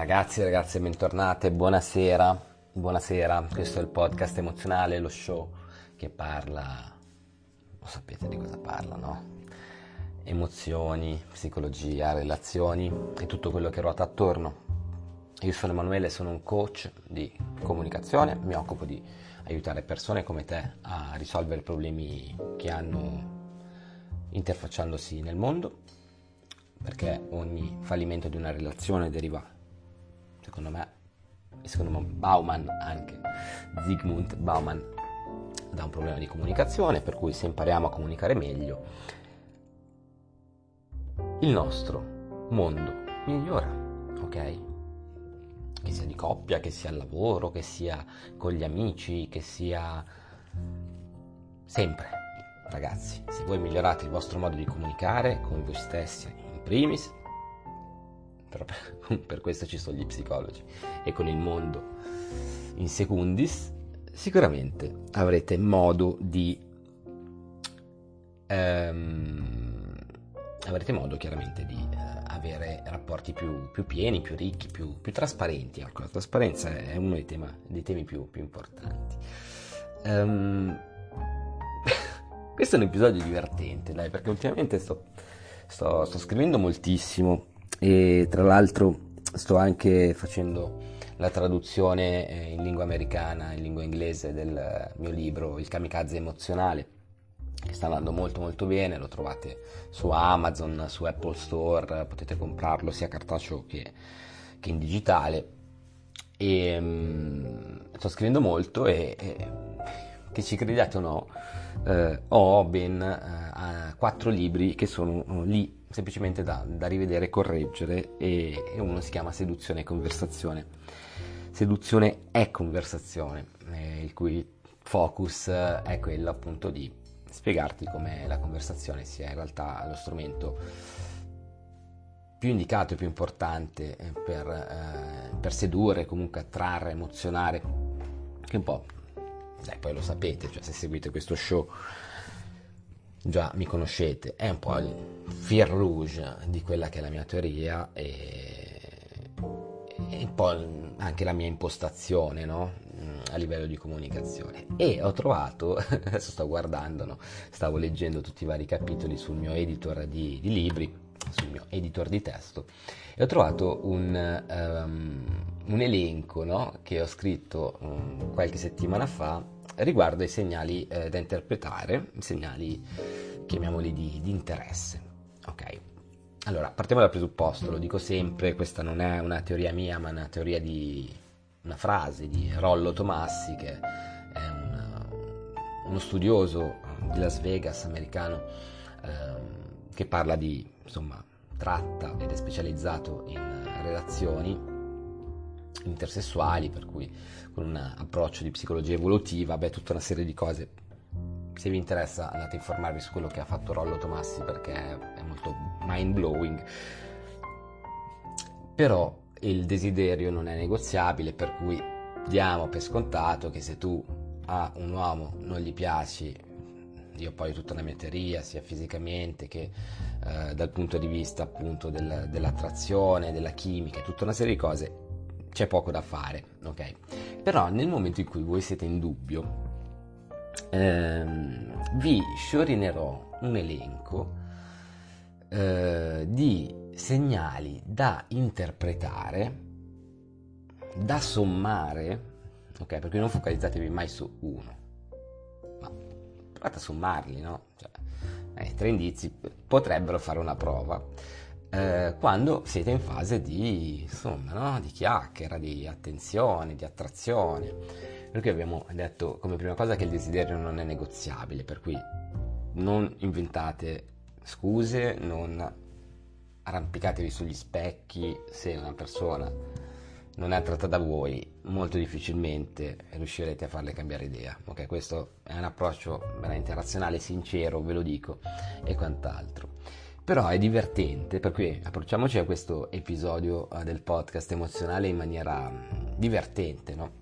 Ragazzi e ragazze, bentornate, buonasera, buonasera, questo è il podcast emozionale, lo show che parla, lo sapete di cosa parla, no? Emozioni, psicologia, relazioni e tutto quello che ruota attorno. Io sono Emanuele, sono un coach di comunicazione, mi occupo di aiutare persone come te a risolvere problemi che hanno interfacciandosi nel mondo, perché ogni fallimento di una relazione deriva secondo me, e secondo me Bauman anche, Zygmunt Bauman, da un problema di comunicazione, per cui se impariamo a comunicare meglio, il nostro mondo migliora, ok? Che sia di coppia, che sia al lavoro, che sia con gli amici, che sia sempre, ragazzi. Se voi migliorate il vostro modo di comunicare con voi stessi in primis, però per, questo ci sono gli psicologi e con il mondo in secundis, sicuramente avrete modo di ehm, avrete modo chiaramente di eh, avere rapporti più, più, pieni, più ricchi, più, più, trasparenti. Ecco, la trasparenza è uno dei, tema, dei temi più, più importanti. Um, questo è un episodio divertente, dai, perché ultimamente sto, sto, sto scrivendo moltissimo e tra l'altro sto anche facendo la traduzione eh, in lingua americana, in lingua inglese del mio libro Il kamikaze emozionale che sta andando molto molto bene, lo trovate su Amazon, su Apple Store, potete comprarlo sia cartaceo che, che in digitale. E um, sto scrivendo molto e, e, che ci crediate o no eh, ho ben eh, quattro libri che sono lì semplicemente da, da rivedere correggere e, e, uno si chiama Seduzione e Conversazione. Seduzione è conversazione, eh, il cui focus è quello appunto di spiegarti come la conversazione sia in realtà lo strumento più indicato e più importante eh, per, eh, per sedurre, comunque attrarre, emozionare, che un po', dai, poi lo sapete, cioè se seguite questo show già mi conoscete, è un po' il fil rouge di quella che è la mia teoria e, e un po' anche la mia impostazione no? a livello di comunicazione. E ho trovato, adesso sto guardando, no? stavo leggendo tutti i vari capitoli sul mio editor di, di libri, sul mio editor di testo e ho trovato un, um, un elenco no? che ho scritto um, qualche settimana fa riguardo ai segnali eh, da interpretare, segnali chiamiamoli di, di interesse. Ok, allora partiamo dal presupposto, lo dico sempre, questa non è una teoria mia, ma una teoria di una frase di Rollo Tomassi, che è un, uno studioso di Las Vegas americano ehm, che parla di insomma tratta ed è specializzato in relazioni intersessuali, per cui un approccio di psicologia evolutiva, beh, tutta una serie di cose. Se vi interessa andate a informarvi su quello che ha fatto Rollo Tomassi perché è molto mind blowing. Però il desiderio non è negoziabile, per cui diamo per scontato che se tu a un uomo non gli piaci, io poi ho tutta una mia teoria, sia fisicamente che eh, dal punto di vista appunto del, dell'attrazione, della chimica, tutta una serie di cose, c'è poco da fare, ok? Però nel momento in cui voi siete in dubbio, ehm, vi sciorinerò un elenco eh, di segnali da interpretare, da sommare, ok? Perché non focalizzatevi mai su uno, ma provate a sommarli, no? Cioè, eh, tre indizi potrebbero fare una prova eh, quando siete in fase di, insomma, no? di chiacchiera, di attenzione, di attrazione. Perché abbiamo detto come prima cosa che il desiderio non è negoziabile, per cui non inventate scuse, non arrampicatevi sugli specchi se una persona non è attratta da voi, molto difficilmente riuscirete a farle cambiare idea. Ok, questo è un approccio veramente razionale, sincero, ve lo dico, e quant'altro però è divertente, per cui approcciamoci a questo episodio uh, del podcast emozionale in maniera um, divertente, no?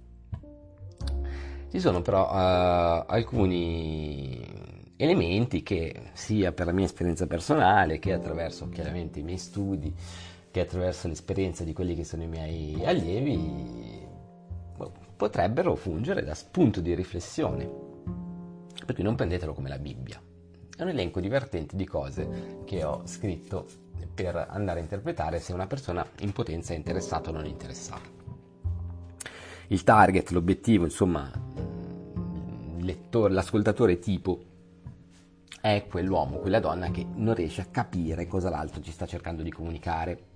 Ci sono però uh, alcuni elementi che sia per la mia esperienza personale che attraverso chiaramente i miei studi che attraverso l'esperienza di quelli che sono i miei allievi boh, potrebbero fungere da spunto di riflessione. Per cui non prendetelo come la Bibbia. È un elenco divertente di cose che ho scritto per andare a interpretare se una persona in potenza è interessata o non interessata. Il target, l'obiettivo, insomma, lettore, l'ascoltatore tipo è quell'uomo, quella donna che non riesce a capire cosa l'altro ci sta cercando di comunicare.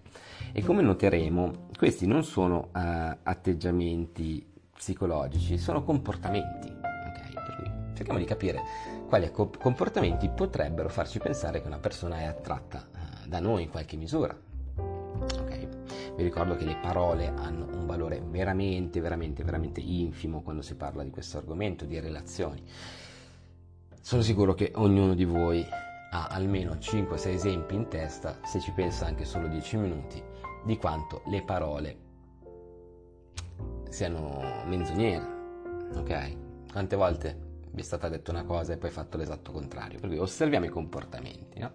E come noteremo, questi non sono uh, atteggiamenti psicologici, sono comportamenti. Okay? Cerchiamo di capire quali comportamenti potrebbero farci pensare che una persona è attratta uh, da noi in qualche misura. Okay? Vi ricordo che le parole hanno un valore veramente, veramente, veramente infimo quando si parla di questo argomento, di relazioni. Sono sicuro che ognuno di voi ha almeno 5-6 esempi in testa, se ci pensa anche solo 10 minuti, di quanto le parole siano menzognere. Ok? Quante volte vi è stata detta una cosa e poi fatto l'esatto contrario? Per cui osserviamo i comportamenti, no?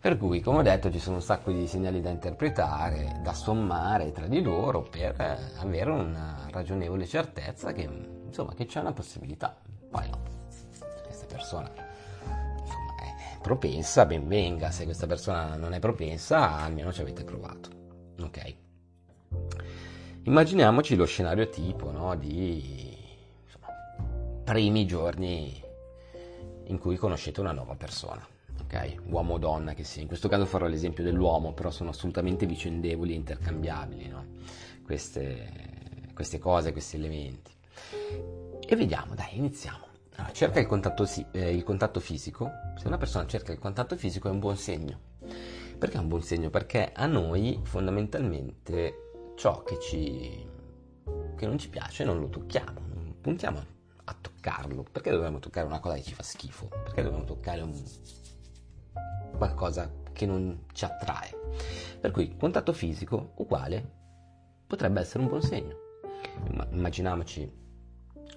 Per cui, come ho detto, ci sono un sacco di segnali da interpretare, da sommare tra di loro per avere una ragionevole certezza che, insomma, che c'è una possibilità. Poi no persona insomma, è propensa, ben venga. Se questa persona non è propensa, almeno ci avete provato. Ok? Immaginiamoci lo scenario tipo no, di primi giorni in cui conoscete una nuova persona. ok? Uomo o donna che sia. In questo caso farò l'esempio dell'uomo, però sono assolutamente vicendevoli e intercambiabili no? queste, queste cose, questi elementi. E vediamo, dai, iniziamo. Allora, cerca il contatto, eh, il contatto fisico. Se una persona cerca il contatto fisico è un buon segno. Perché è un buon segno? Perché a noi fondamentalmente ciò che, ci, che non ci piace non lo tocchiamo, non puntiamo toccarlo. Perché dobbiamo toccare una cosa che ci fa schifo? Perché dobbiamo toccare un, qualcosa che non ci attrae? Per cui contatto fisico uguale potrebbe essere un buon segno. Immaginiamoci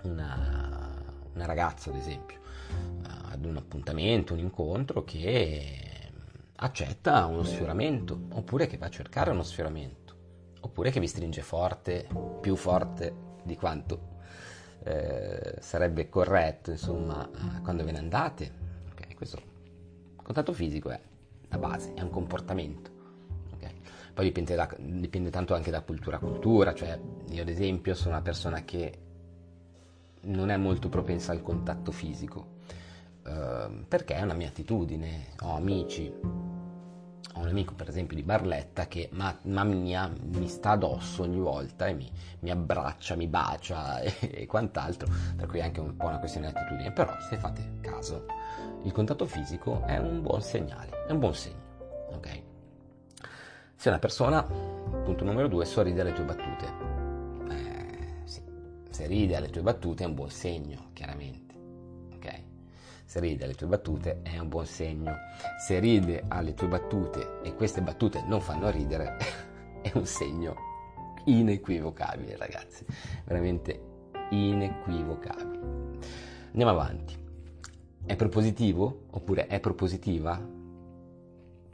una una ragazza ad esempio, eh, ad un appuntamento, un incontro che accetta uno sfioramento, oppure che va a cercare uno sfioramento, oppure che vi stringe forte, più forte di quanto eh, sarebbe corretto, insomma, quando ve ne andate. Okay, questo contatto fisico è la base, è un comportamento. Okay? Poi dipende, da, dipende tanto anche da cultura a cultura, cioè io ad esempio sono una persona che non è molto propensa al contatto fisico, eh, perché è una mia attitudine. Ho amici, ho un amico per esempio di Barletta che mamma mia mi sta addosso ogni volta e mi, mi abbraccia, mi bacia e, e, quant'altro, per cui è anche un po' una questione di attitudine. Però se fate caso, il contatto fisico è un buon segnale, è un buon segno, ok? Se una persona, punto numero due, sorride alle tue battute, se ride alle tue battute è un buon segno, chiaramente. Se ride alle tue battute è un buon segno. Se ride alle tue battute e queste battute non fanno ridere, è un segno inequivocabile, ragazzi. Veramente inequivocabile. Andiamo avanti. È propositivo oppure è propositiva?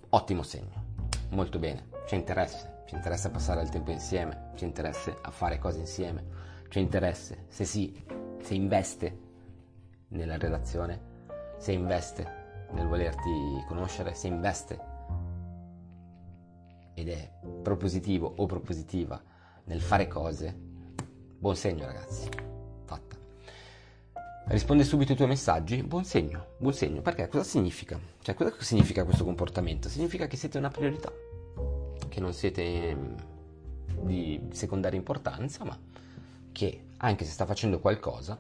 Ottimo segno. Molto bene. C'è interesse. Ci interessa passare il tempo insieme. Ci interessa a fare cose insieme c'è interesse, se sì, se investe nella relazione, se investe nel volerti conoscere, se investe ed è propositivo o propositiva nel fare cose, buon segno ragazzi, fatta. Risponde subito ai tuoi messaggi, buon segno, buon segno, perché cosa significa? Cioè cosa significa questo comportamento? Significa che siete una priorità, che non siete mm, di secondaria importanza, ma che, anche se sta facendo qualcosa,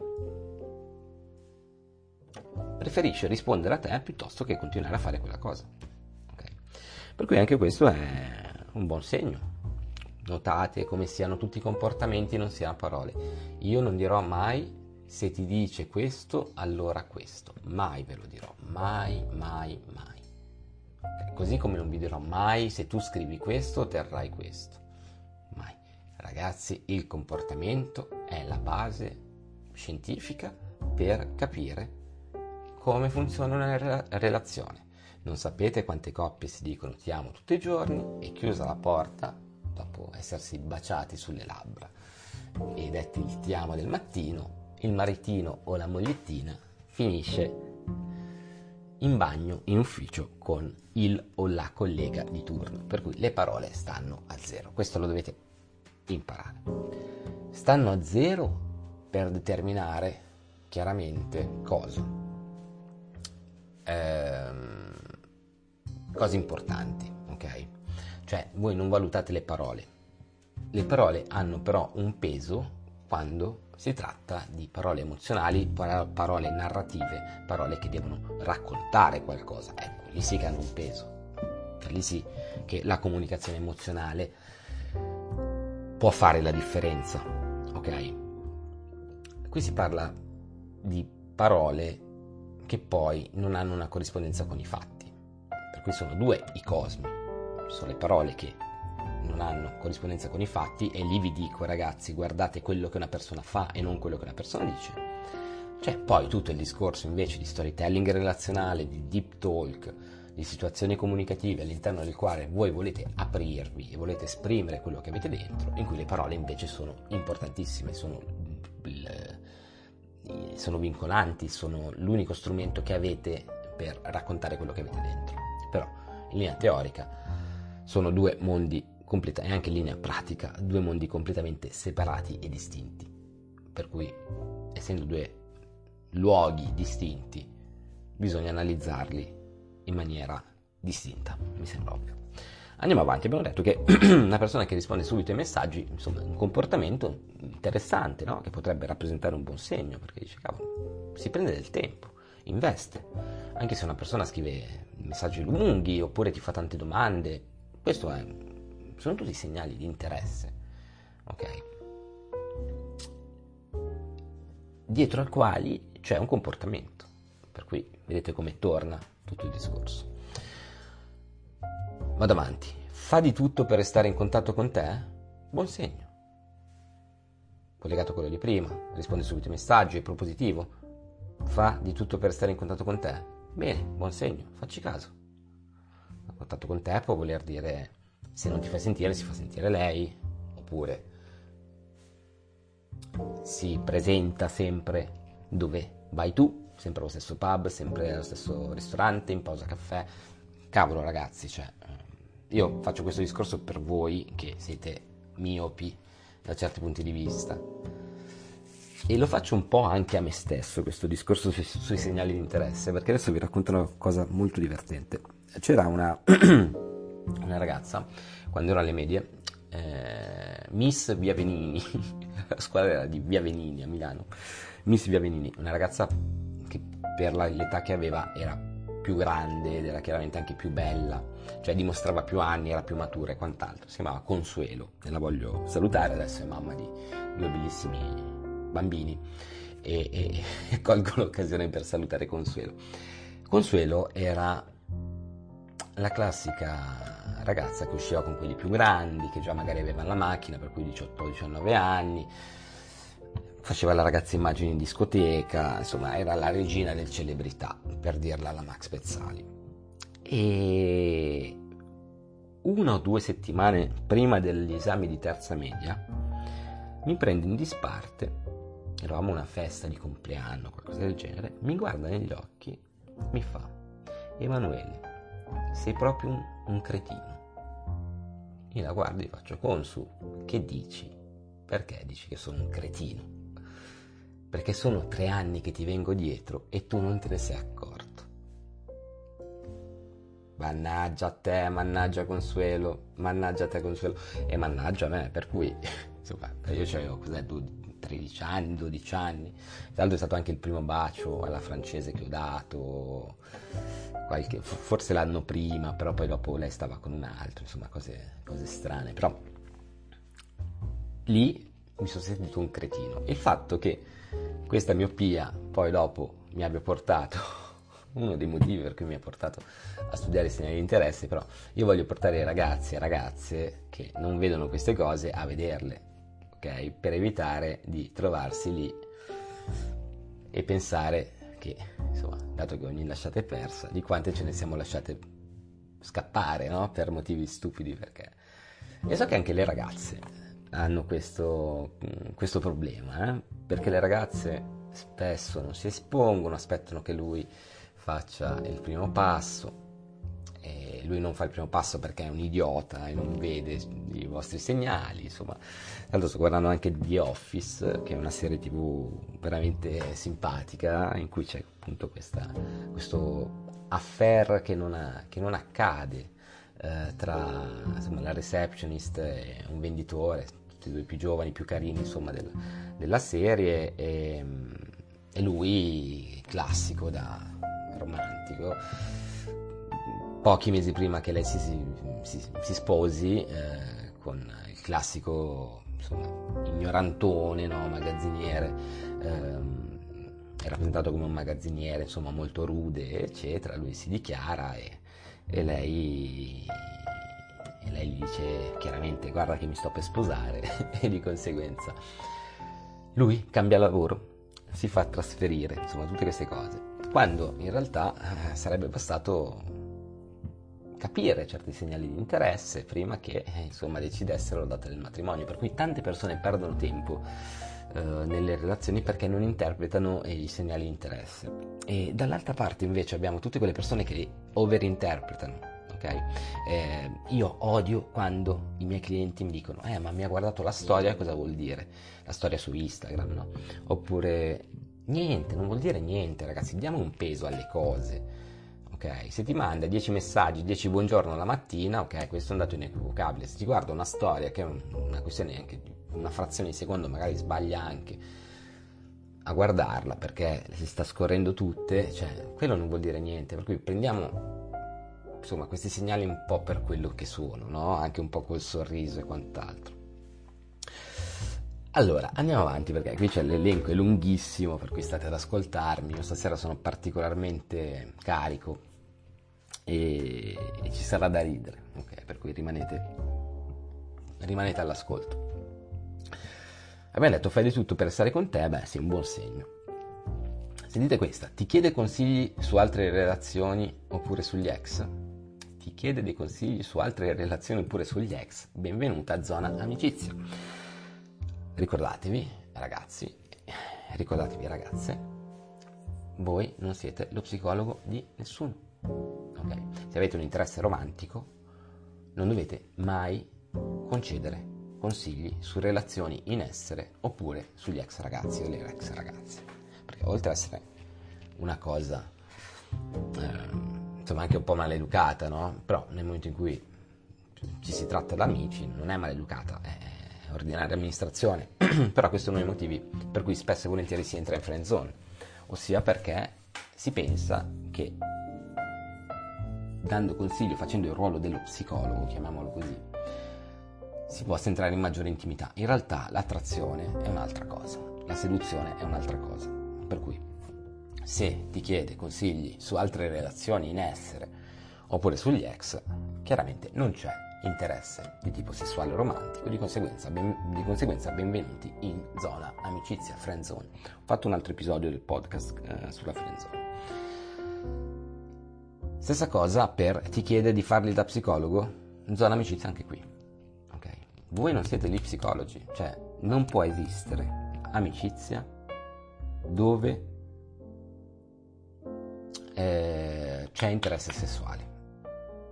preferisce rispondere a te piuttosto che continuare a fare quella cosa. Okay? Per cui anche questo è un buon segno. Notate come siano tutti i comportamenti, non siano parole. Io non dirò mai se ti dice questo, allora questo. Mai ve lo dirò. Mai, mai, mai. Okay? Così come non vi dirò mai se tu scrivi questo, otterrai questo. Ragazzi, il comportamento è la base scientifica per capire come funziona una relazione. Non sapete quante coppie si dicono ti amo tutti i giorni e chiusa la porta, dopo essersi baciati sulle labbra e detti il ti amo del mattino, il maritino o la mogliettina finisce in bagno in ufficio con il o la collega di turno, per cui le parole stanno a zero. Questo lo dovete imparare. Stanno a zero per determinare chiaramente cosa. Ehm, cose importanti, ok? Cioè, voi non valutate le parole. Le parole hanno però un peso quando si tratta di parole emozionali, parole narrative, parole che devono raccontare qualcosa. Ecco, lì sì che hanno un peso. Lì sì che la comunicazione emozionale può fare la differenza. Ok? Qui si parla di parole che poi non hanno una corrispondenza con i fatti. Per cui sono due i cosmi. Sono le parole che non hanno corrispondenza con i fatti e lì vi dico ragazzi guardate quello che una persona fa e non quello che una persona dice. C'è poi tutto il discorso invece di storytelling relazionale, di deep talk, di situazioni comunicative all'interno del quale voi volete aprirvi e volete esprimere quello che avete dentro, in cui le parole invece sono importantissime, sono, sono vincolanti, sono l'unico strumento che avete per raccontare quello che avete dentro. Però in linea teorica sono due mondi completa- e anche in linea pratica due mondi completamente separati e distinti. Per cui, essendo due luoghi distinti, bisogna analizzarli in maniera distinta, mi sembra ovvio. Andiamo avanti, abbiamo detto che una persona che risponde subito ai messaggi, insomma, un comportamento interessante, no? che potrebbe rappresentare un buon segno, perché dice, cavolo, si prende del tempo, investe. Anche se una persona scrive messaggi lunghi oppure ti fa tante domande, questo è sono tutti segnali di interesse, ok? Dietro al quali c'è un comportamento, per cui vedete come torna tutto il discorso. Vado avanti, fa di tutto per restare in contatto con te? Buon segno. Collegato a quello di prima, risponde subito ai messaggi, è propositivo. Fa di tutto per restare in contatto con te? Bene, buon segno, facci caso. A contatto con te può voler dire se non ti fai sentire si fa sentire lei, oppure si presenta sempre dove vai tu, sempre allo stesso pub, sempre allo stesso ristorante, in pausa caffè. Cavolo ragazzi, cioè, eh, io faccio questo discorso per voi che siete miopi da certi punti di vista. E lo faccio un po' anche a me stesso, questo discorso sui, sui segnali di interesse, perché adesso vi racconto una cosa molto divertente. C'era una una ragazza, quando ero alle medie, eh, Miss Via Venini, la squadra era di Via Venini a Milano, Miss Via Venini, una ragazza che per l'età che aveva era più grande ed era chiaramente anche più bella, cioè dimostrava più anni, era più matura e quant'altro. Si chiamava Consuelo e la voglio salutare, adesso è mamma di due bellissimi bambini e, e, e colgo l'occasione per salutare Consuelo. Consuelo era la classica ragazza che usciva con quelli più grandi, che già magari avevano la macchina, per cui 18-19 anni, faceva la ragazza immagini in discoteca, insomma era la regina del celebrità, per dirla alla Max Pezzali. E una o due settimane prima degli esami di terza media mi prende in disparte, eravamo a una festa di compleanno, qualcosa del genere, mi guarda negli occhi, mi fa, Emanuele, sei proprio un, un cretino. Io la guardo e faccio consu, che dici? Perché dici che sono un cretino? Perché sono tre anni che ti vengo dietro e tu non te ne sei accorto. Mannaggia a te, mannaggia Consuelo, mannaggia a te Consuelo e mannaggia a me, per cui insomma, io avevo cos'è, 13 anni, 12 anni. Tra l'altro è stato anche il primo bacio alla francese che ho dato qualche, forse l'anno prima, però poi dopo lei stava con un altro, insomma cose, cose strane. Però lì mi sono sentito un cretino. Il fatto che questa miopia poi dopo mi abbia portato, uno dei motivi per cui mi ha portato a studiare i segnali di interesse, però io voglio portare ragazzi e ragazze che non vedono queste cose a vederle, ok? Per evitare di trovarsi lì e pensare che, insomma, dato che ogni lasciata è persa, di quante ce ne siamo lasciate scappare, no? Per motivi stupidi, perché... E so che anche le ragazze hanno questo, questo problema, eh? perché le ragazze spesso non si espongono, aspettano che lui faccia il primo passo, e lui non fa il primo passo perché è un idiota e non vede i vostri segnali, insomma. Tanto sto guardando anche The Office, che è una serie tv veramente simpatica, in cui c'è appunto questa, questo affair che non, ha, che non accade eh, tra insomma, la receptionist e un venditore, tutti e due più giovani, più carini insomma del, della serie e, e lui classico da romantico pochi mesi prima che lei si, si, si sposi eh, con il classico insomma, ignorantone, no? magazziniere, ehm, è rappresentato come un magazziniere insomma, molto rude, eccetera, lui si dichiara e, e, lei, e lei gli dice chiaramente guarda che mi sto per sposare e di conseguenza lui cambia lavoro, si fa trasferire, insomma tutte queste cose, quando in realtà eh, sarebbe bastato capire certi segnali di interesse prima che eh, insomma decidessero la data del matrimonio. Per cui tante persone perdono tempo eh, nelle relazioni perché non interpretano i segnali di interesse. E dall'altra parte invece abbiamo tutte quelle persone che overinterpretano. Okay? Eh, io odio quando i miei clienti mi dicono: Eh, ma mi ha guardato la storia, cosa vuol dire? La storia su Instagram, no? Oppure niente, non vuol dire niente, ragazzi, diamo un peso alle cose ok? Se ti manda 10 messaggi, 10 buongiorno la mattina, ok, questo è un dato inequivocabile. Se ti guarda una storia che è una questione anche di una frazione di secondo, magari sbaglia anche a guardarla perché si sta scorrendo tutte, cioè, quello non vuol dire niente, per cui prendiamo insomma questi segnali un po' per quello che sono, no? Anche un po' col sorriso e quant'altro. Allora, andiamo avanti perché qui c'è l'elenco, è lunghissimo, per cui state ad ascoltarmi. Io stasera sono particolarmente carico e, e ci sarà da ridere, ok? Per cui rimanete, rimanete all'ascolto. Abbiamo detto fai di tutto per stare con te, beh sì, un buon segno. Sentite questa, ti chiede consigli su altre relazioni oppure sugli ex? Ti chiede dei consigli su altre relazioni oppure sugli ex? Benvenuta a Zona Amicizia. Ricordatevi, ragazzi, ricordatevi ragazze, voi non siete lo psicologo di nessuno Okay? Se avete un interesse romantico, non dovete mai concedere consigli su relazioni in essere oppure sugli ex ragazzi o le ex ragazze. Perché oltre ad essere una cosa eh, insomma anche un po' maleducata, no? Però nel momento in cui ci si tratta da amici non è maleducata, è ordinaria amministrazione. Però questo è uno dei motivi per cui spesso e volentieri si entra in friend zone, ossia perché si pensa che dando consiglio, facendo il ruolo dello psicologo, chiamiamolo così, si possa entrare in maggiore intimità. In realtà l'attrazione è un'altra cosa, la seduzione è un'altra cosa. Per cui se ti chiede consigli su altre relazioni in essere oppure sugli ex, chiaramente non c'è interesse di tipo sessuale o romantico, di conseguenza, ben, di conseguenza benvenuti in zona amicizia, friend zone. Ho fatto un altro episodio del podcast eh, sulla friend zone. Stessa cosa per ti chiede di farli da psicologo, zona amicizia anche qui. Ok? Voi non siete gli psicologi, cioè non può esistere amicizia dove eh, c'è interesse sessuale.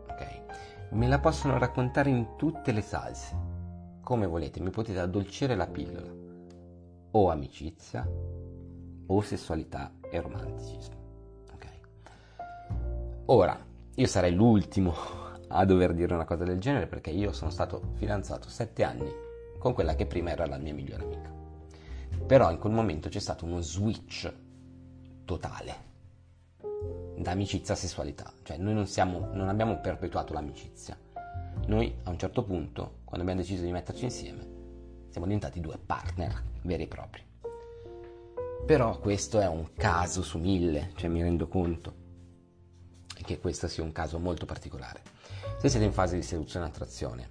Ok? Me la possono raccontare in tutte le salse, come volete, mi potete addolcire la pillola. O amicizia, o sessualità e romanticismo. Ora, io sarei l'ultimo a dover dire una cosa del genere perché io sono stato fidanzato sette anni con quella che prima era la mia migliore amica. Però in quel momento c'è stato uno switch totale da amicizia a sessualità. Cioè noi non, siamo, non abbiamo perpetuato l'amicizia. Noi a un certo punto, quando abbiamo deciso di metterci insieme, siamo diventati due partner veri e propri. Però questo è un caso su mille, cioè mi rendo conto che questo sia un caso molto particolare. Se siete in fase di seduzione e attrazione,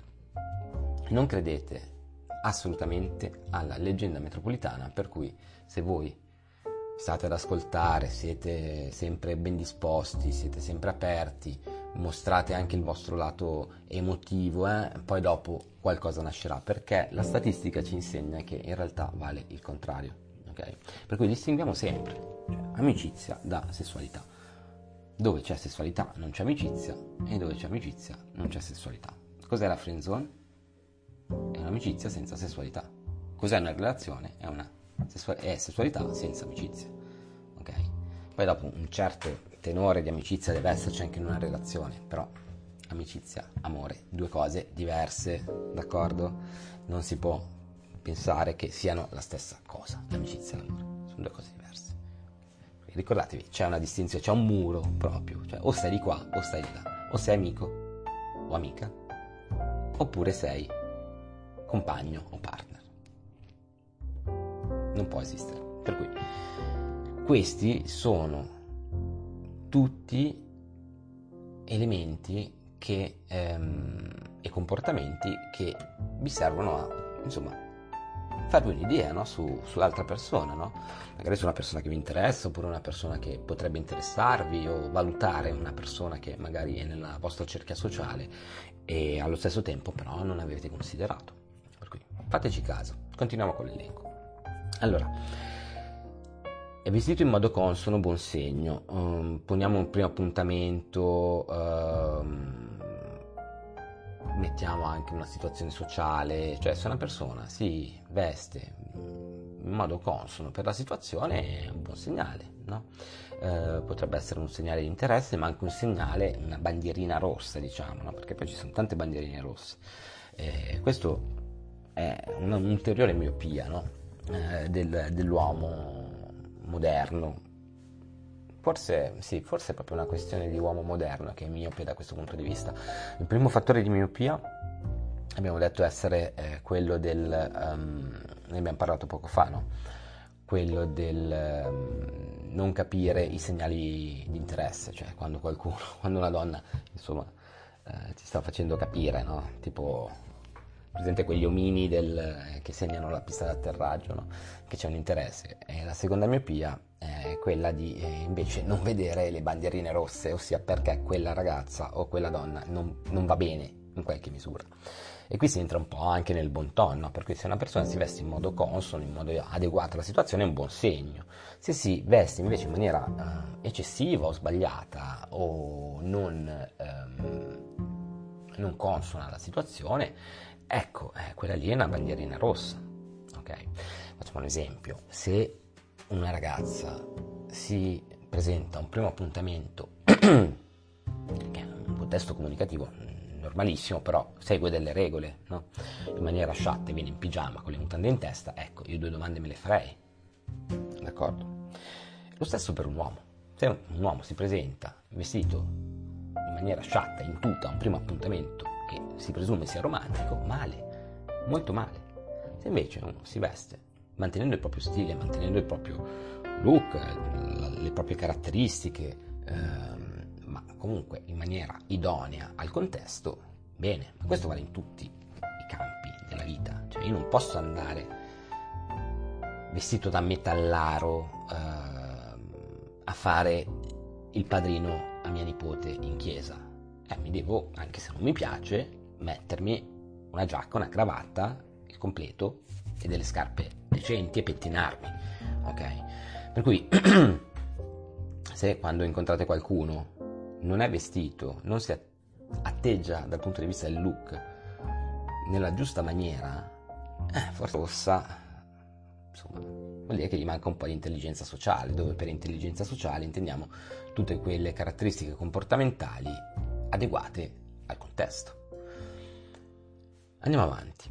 non credete assolutamente alla leggenda metropolitana per cui se voi state ad ascoltare, siete sempre ben disposti, siete sempre aperti, mostrate anche il vostro lato emotivo, eh? poi dopo qualcosa nascerà, perché la statistica ci insegna che in realtà vale il contrario. Okay? Per cui distinguiamo sempre cioè, amicizia da sessualità. Dove c'è sessualità non c'è amicizia e dove c'è amicizia non c'è sessualità. Cos'è la friend zone? È un'amicizia senza sessualità. Cos'è una relazione? È, una è sessualità senza amicizia. Ok? Poi dopo un certo tenore di amicizia deve esserci anche in una relazione, però amicizia, amore, due cose diverse, d'accordo? Non si può pensare che siano la stessa cosa, l'amicizia e l'amore, sono due cose diverse. Ricordatevi, c'è una distinzione, c'è un muro proprio, cioè o stai di qua o stai di là, o sei amico o amica, oppure sei compagno o partner. Non può esistere. Per cui questi sono tutti elementi che, ehm, e comportamenti che vi servono a, insomma, farvi un'idea no? su, sull'altra persona, no? magari su una persona che vi interessa oppure una persona che potrebbe interessarvi o valutare una persona che magari è nella vostra cerchia sociale e allo stesso tempo però non avete considerato. Per cui fateci caso, continuiamo con l'elenco. Allora, è vestito in modo consono, buon segno. Um, poniamo un primo appuntamento, um, mettiamo anche una situazione sociale, cioè se una persona si veste in modo consono per la situazione è un buon segnale, no? uh, potrebbe essere un segnale di interesse, ma anche un segnale, una bandierina rossa, diciamo, no? perché poi ci sono tante bandierine rosse. Eh, questo è un'ulteriore miopia no? Eh, del, dell'uomo moderno. Forse, sì, forse è proprio una questione di uomo moderno che è miope da questo punto di vista. Il primo fattore di miopia abbiamo detto essere eh, quello del, um, ne abbiamo parlato poco fa, no? quello del um, non capire i segnali di interesse, cioè quando qualcuno, quando una donna, insomma, eh, ti sta facendo capire, no? tipo presente quegli omini del, che segnano la pista d'atterraggio, no? che c'è un interesse. E la seconda miopia è quella di eh, invece non vedere le bandierine rosse, ossia perché quella ragazza o quella donna non, non, va bene in qualche misura. E qui si entra un po' anche nel bon ton, no? perché se una persona si veste in modo consono, in modo adeguato alla situazione, è un buon segno. Se si veste invece in maniera uh, eccessiva o sbagliata o non, um, non consona alla situazione, Ecco, eh, quella lì è una bandierina rossa. Ok? Facciamo un esempio. Se una ragazza si presenta a un primo appuntamento, che è un contesto comunicativo normalissimo, però segue delle regole, no? In maniera sciatta, viene in pigiama con le mutande in testa, ecco, io due domande me le farei. D'accordo? Lo stesso per un uomo. Se un uomo si presenta vestito in maniera sciatta, in tuta, a un primo appuntamento, si presume sia romantico, male, molto male. Se invece uno si veste mantenendo il proprio stile, mantenendo il proprio look, le proprie caratteristiche, ehm, ma comunque in maniera idonea al contesto, bene, ma questo vale in tutti i campi della vita. Cioè io non posso andare vestito da metallaro ehm, a fare il padrino a mia nipote in chiesa eh, mi devo, anche se non mi piace, mettermi una giacca, una cravatta, il completo e delle scarpe decenti e pettinarmi. Ok? Per cui, se quando incontrate qualcuno non è vestito, non si atteggia dal punto di vista del look nella giusta maniera, eh, forse insomma, vuol dire che gli manca un po' di intelligenza sociale, dove per intelligenza sociale intendiamo tutte quelle caratteristiche comportamentali adeguate al contesto. Andiamo avanti.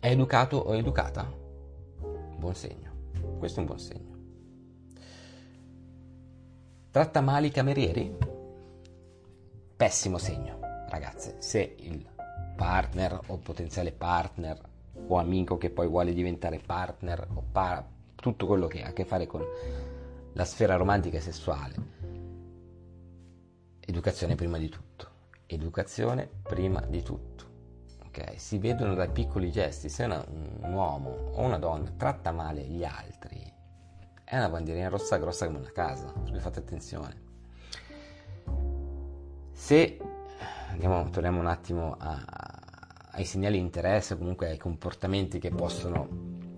È educato o educata? Buon segno. Questo è un buon segno. Tratta male i camerieri? Pessimo segno, ragazze. Se il partner o potenziale partner o amico che poi vuole diventare partner o para, tutto quello che ha a che fare con la sfera romantica e sessuale Educazione prima di tutto. Educazione prima di tutto. Okay? Si vedono dai piccoli gesti. Se una, un uomo o una donna tratta male gli altri, è una bandierina rossa grossa come una casa, cui fate attenzione. Se andiamo, torniamo un attimo a, ai segnali di interesse, comunque ai comportamenti che possono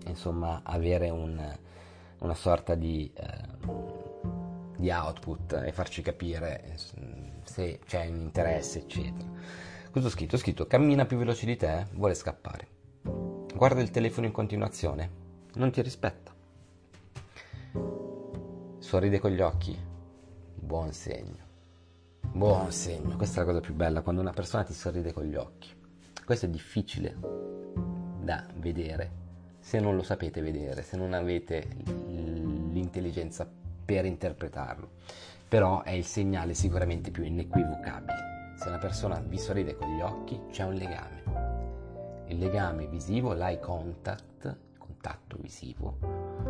insomma avere un, una sorta di, eh, di output e farci capire se c'è un interesse, eccetera. Cosa ho scritto? Ho scritto cammina più veloce di te, vuole scappare. Guarda il telefono in continuazione, non ti rispetta. Sorride con gli occhi, buon segno. Buon segno, questa è la cosa più bella, quando una persona ti sorride con gli occhi. Questo è difficile da vedere se non lo sapete vedere, se non avete l'intelligenza per interpretarlo. Però è il segnale sicuramente più inequivocabile. Se una persona vi sorride con gli occhi, c'è un legame. Il legame visivo, l'eye contact, contatto visivo,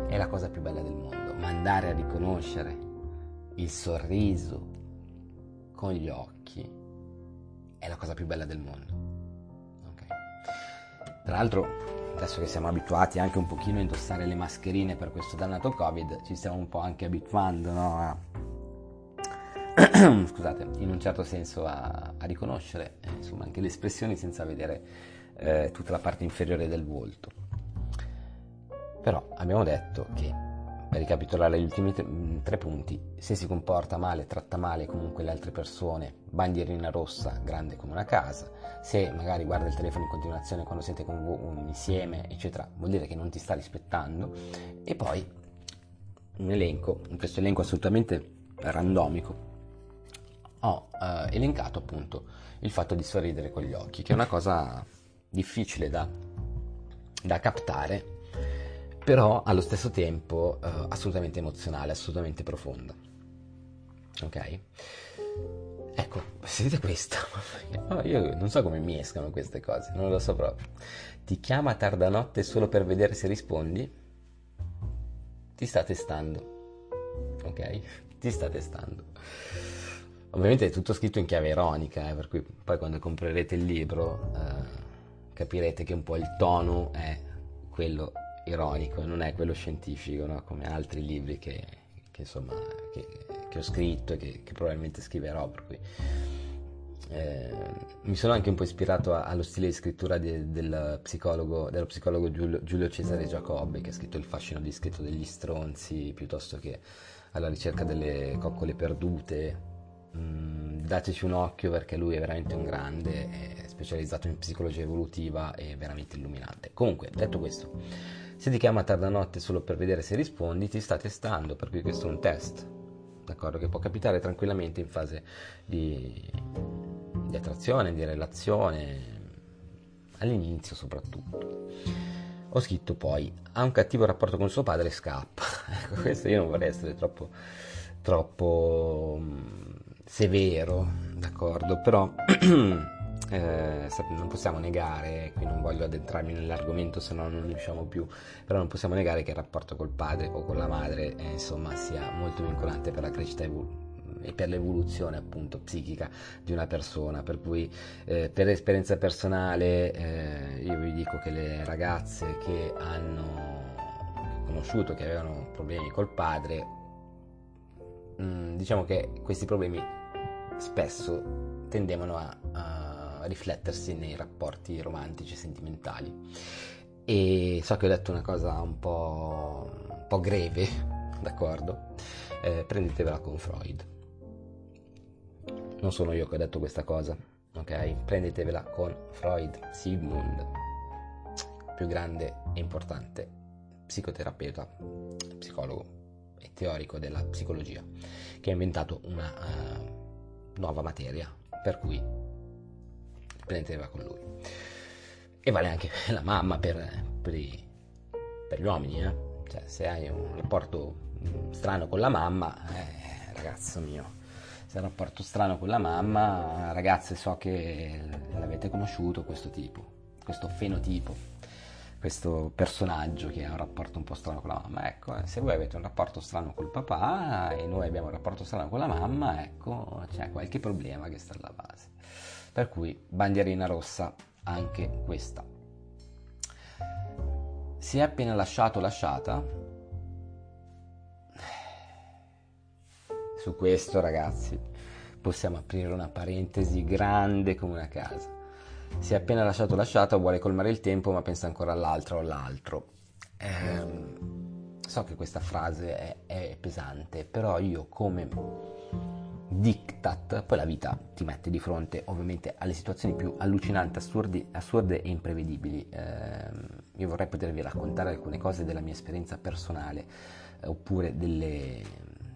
è la cosa più bella del mondo. Ma andare a riconoscere il sorriso con gli occhi è la cosa più bella del mondo. Okay. Tra l'altro, adesso che siamo abituati anche un pochino a indossare le mascherine per questo dannato Covid, ci stiamo un po' anche abituando, no? A... Scusate, in un certo senso a, a riconoscere eh, insomma anche le espressioni senza vedere eh, tutta la parte inferiore del volto. Però abbiamo detto che per ricapitolare gli ultimi tre, mm, tre, punti, se si comporta male, tratta male comunque le altre persone, bandierina rossa, grande come una casa, se magari guarda il telefono in continuazione quando siete con voi, insieme, eccetera, vuol dire che non ti sta rispettando. E poi un elenco, questo elenco assolutamente randomico, ho eh, elencato appunto il fatto di sorridere con gli occhi, che è una cosa difficile da, da captare però allo stesso tempo uh, assolutamente emozionale, assolutamente profonda. Ok? Ecco, sentite questo. Oh, io non so come mi escano queste cose, non lo so proprio. Ti chiama a tarda notte solo per vedere se rispondi? Ti sta testando. Ok? Ti sta testando. Ovviamente è tutto scritto in chiave ironica, eh, per cui poi quando comprerete il libro eh, capirete che un po' il tono è quello ironico, non è quello scientifico, no? come altri libri che, che, insomma, che, che ho scritto e che, probabilmente scriverò. Per cui, eh, mi sono anche un po' ispirato a, allo stile di scrittura de, del psicologo, dello psicologo Giulio, Giulio, Cesare Giacobbe, che ha scritto Il fascino discreto degli stronzi, piuttosto che alla ricerca delle coccole perdute. Mm, dateci un occhio perché lui è veramente un grande, è specializzato in psicologia evolutiva e veramente illuminante. Comunque, detto questo, se ti chiama a tarda notte solo per vedere se rispondi, ti sta testando, per cui questo è un test, d'accordo? Che può capitare tranquillamente in fase di, di attrazione, di relazione, all'inizio soprattutto. Ho scritto poi, ha un cattivo rapporto con suo padre e scappa. ecco, questo io non vorrei essere troppo, troppo mm, severo, d'accordo? Però eh, non possiamo negare, qui non voglio addentrarmi nell'argomento se no non riusciamo più, però non possiamo negare che il rapporto col padre o con la madre eh, insomma sia molto vincolante per la crescita evolutiva e per l'evoluzione appunto psichica di una persona per cui eh, per esperienza personale eh, io vi dico che le ragazze che hanno conosciuto che avevano problemi col padre mh, mm, diciamo che questi problemi spesso tendevano a, a riflettersi nei rapporti romantici e sentimentali. E so che ho detto una cosa un po', un po greve, d'accordo? Eh, prendetevela con Freud. Non sono io che ho detto questa cosa, ok? Prendetevela con Freud, Sigmund, più grande e importante psicoterapeuta, psicologo e teorico della psicologia, che ha inventato una uh, nuova materia, per cui prendetela con lui. E vale anche la mamma per, per, i, per gli uomini, eh? Cioè, se hai un rapporto strano con la mamma, eh, ragazzo mio, se hai un rapporto strano con la mamma, ragazze, so che l'avete conosciuto questo tipo, questo fenotipo, questo personaggio che ha un rapporto un po' strano con la mamma. Ecco, eh, se voi avete un rapporto strano col papà e noi abbiamo un rapporto strano con la mamma, ecco, c'è qualche problema che sta alla base. Per cui bandierina rossa anche questa. Si è appena lasciato lasciata, su questo ragazzi possiamo aprire una parentesi grande come una casa. Si è appena lasciato lasciata, vuole colmare il tempo ma pensa ancora all'altro o all'altro. Eh, so che questa frase è, è pesante, però io come diktat, poi la vita ti mette di fronte ovviamente alle situazioni più allucinanti, assurdi, assurde e imprevedibili. Eh, io vorrei potervi raccontare alcune cose della mia esperienza personale eh, oppure delle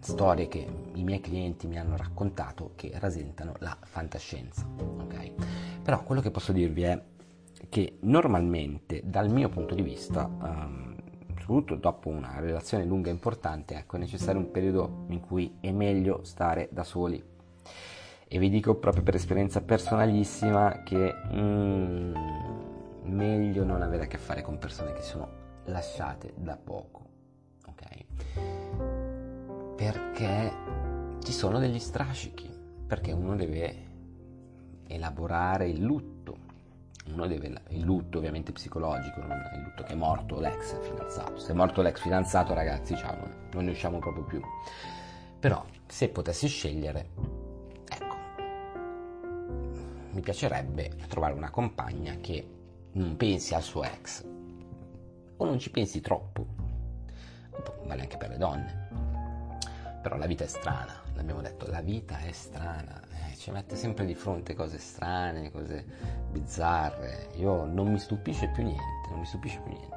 storie che i miei clienti mi hanno raccontato che rasentano la fantascienza. Okay? Però quello che posso dirvi è che normalmente dal mio punto di vista um, soprattutto dopo una relazione lunga e importante, ecco, è necessario un periodo in cui è meglio stare da soli. E vi dico proprio per esperienza personalissima che mm, meglio non avere a che fare con persone che sono lasciate da poco, ok? Perché ci sono degli strascichi, perché uno deve elaborare il lutto, uno deve il lutto ovviamente psicologico, non il lutto che è morto l'ex fidanzato. Se è morto l'ex fidanzato, ragazzi, ciao, non ne usciamo proprio più. Però se potessi scegliere, ecco, mi piacerebbe trovare una compagna che non pensi al suo ex o non ci pensi troppo. Vale anche per le donne. Però la vita è strana, l'abbiamo detto, la vita è strana ci mette sempre di fronte cose strane, cose bizzarre. Io non mi stupisce più niente, non mi stupisce più niente.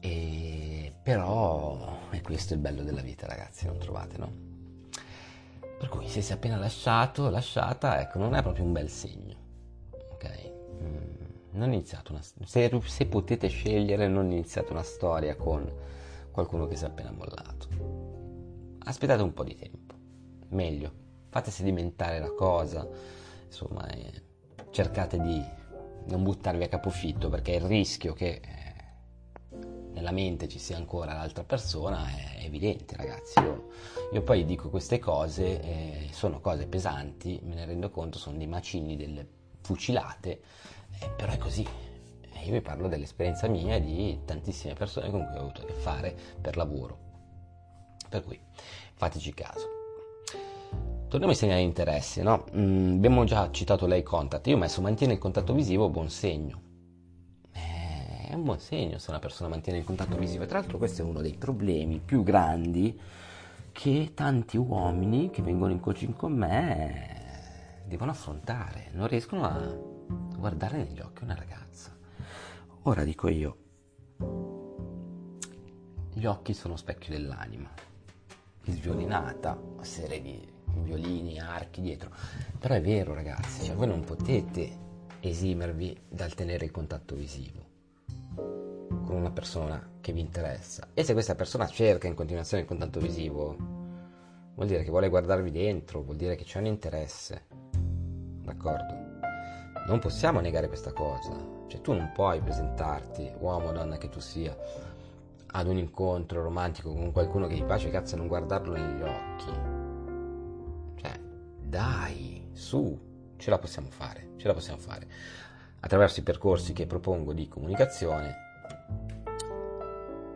E, però è questo il bello della vita, ragazzi, non trovate, no? Per cui se si è appena lasciato, lasciata, ecco, non è proprio un bel segno. Ok? Mm, non iniziate una se, se potete scegliere, non iniziate una storia con qualcuno che si è appena mollato. Aspettate un po' di tempo. Meglio fate sedimentare la cosa, insomma, eh, cercate di non buttarvi a capofitto perché il rischio che eh, nella mente ci sia ancora l'altra persona è evidente, ragazzi. Io, io poi dico queste cose, eh, sono cose pesanti, me ne rendo conto, sono dei macini, delle fucilate, eh, però è così. Io vi parlo dell'esperienza mia e di tantissime persone con cui ho avuto a che fare per lavoro. Per cui fateci caso. Torniamo ai segnali di interesse, no? Mm, abbiamo già citato lei contact, io ho messo mantiene il contatto visivo, buon segno. Eh, è un buon segno se una persona mantiene il contatto visivo. Tra l'altro questo è uno dei problemi più grandi che tanti uomini che vengono in coaching con me devono affrontare. Non riescono a guardare negli occhi una ragazza. Ora dico io, gli occhi sono specchio dell'anima. Sviolinata, serie di violini, archi dietro. Però è vero ragazzi, cioè voi non potete esimervi dal tenere il contatto visivo con una persona che vi interessa. E se questa persona cerca in continuazione il contatto visivo, vuol dire che vuole guardarvi dentro, vuol dire che c'è un interesse. D'accordo? Non possiamo negare questa cosa. Cioè tu non puoi presentarti, uomo o donna che tu sia, ad un incontro romantico con qualcuno che ti piace, cazzo, non guardarlo negli occhi dai, su, ce la possiamo fare, ce la possiamo fare. Attraverso i percorsi che propongo di comunicazione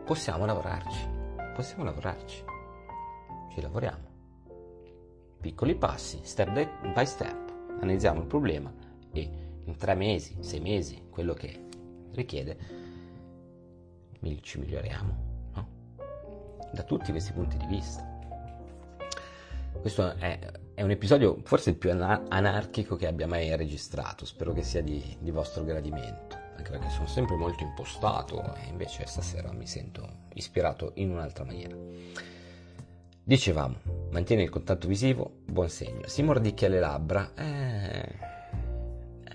possiamo lavorarci, possiamo lavorarci, ci lavoriamo. Piccoli passi, step by step, analizziamo il problema e in tre mesi, sei mesi, quello che richiede, ci miglioriamo, no? Da tutti questi punti di vista. Questo è è un episodio forse il più anarchico che abbia mai registrato, spero che sia di, di vostro gradimento, anche perché sono sempre molto impostato e invece stasera mi sento ispirato in un'altra maniera. Dicevamo, mantiene il contatto visivo, buon segno. Si mordicchia le labbra, eh,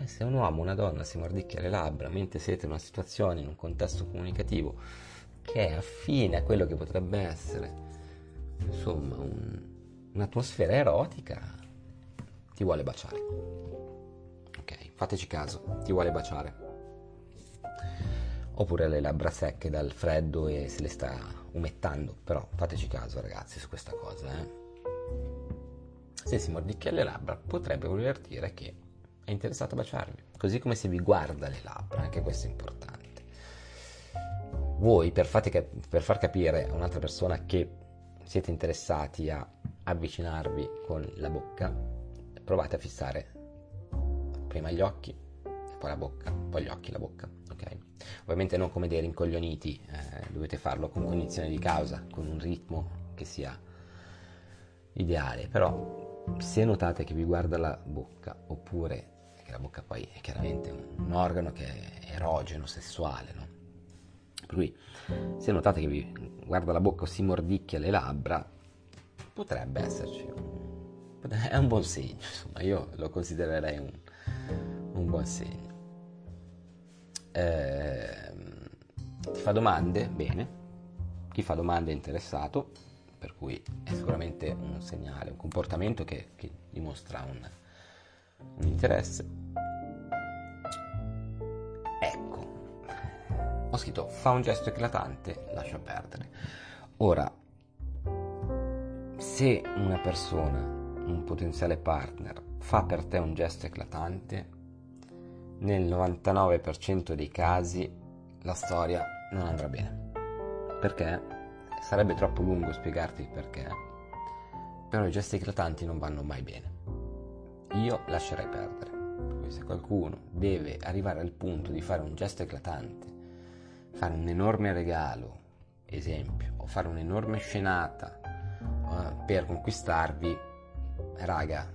eh, se un uomo o una donna si mordicchia le labbra mentre siete in una situazione, in un contesto comunicativo che è affine a quello che potrebbe essere, insomma, un, un'atmosfera erotica, ti vuole baciare. Ok, fateci caso, ti vuole baciare. Oppure le labbra secche dal freddo e se le sta umettando, però fateci caso ragazzi su questa cosa. Eh. Se si mordicchia le labbra potrebbe voler dire che è interessato a baciarvi, così come se vi guarda le labbra, anche questo è importante. Voi per, cap- per far capire a un'altra persona che siete interessati a avvicinarvi con la bocca, provate a fissare prima gli occhi, poi la bocca, poi gli occhi, la bocca, ok? Ovviamente non come dei rincoglioniti, eh, dovete farlo con cognizione di causa, con un ritmo che sia ideale, però se notate che vi guarda la bocca, oppure la bocca poi è chiaramente un, organo che è erogeno, sessuale, no? Per cui se notate che vi guarda la bocca o si mordicchia le labbra, potrebbe esserci un, è un buon segno, insomma, io lo considererei un, un buon segno. Eh, ti fa domande? Bene. Chi fa domande è interessato, per cui è sicuramente un segnale, un comportamento che, che dimostra un, un interesse. Ecco, ho scritto fa un gesto eclatante, lascia perdere. Ora, se una persona, un potenziale partner, fa per te un gesto eclatante, nel 99% dei casi la storia non andrà bene. Perché? Sarebbe troppo lungo spiegarti il perché, però i gesti eclatanti non vanno mai bene. Io lascerei perdere. Se qualcuno deve arrivare al punto di fare un gesto eclatante, fare un enorme regalo, esempio, o fare un'enorme scenata uh, per conquistarvi, raga,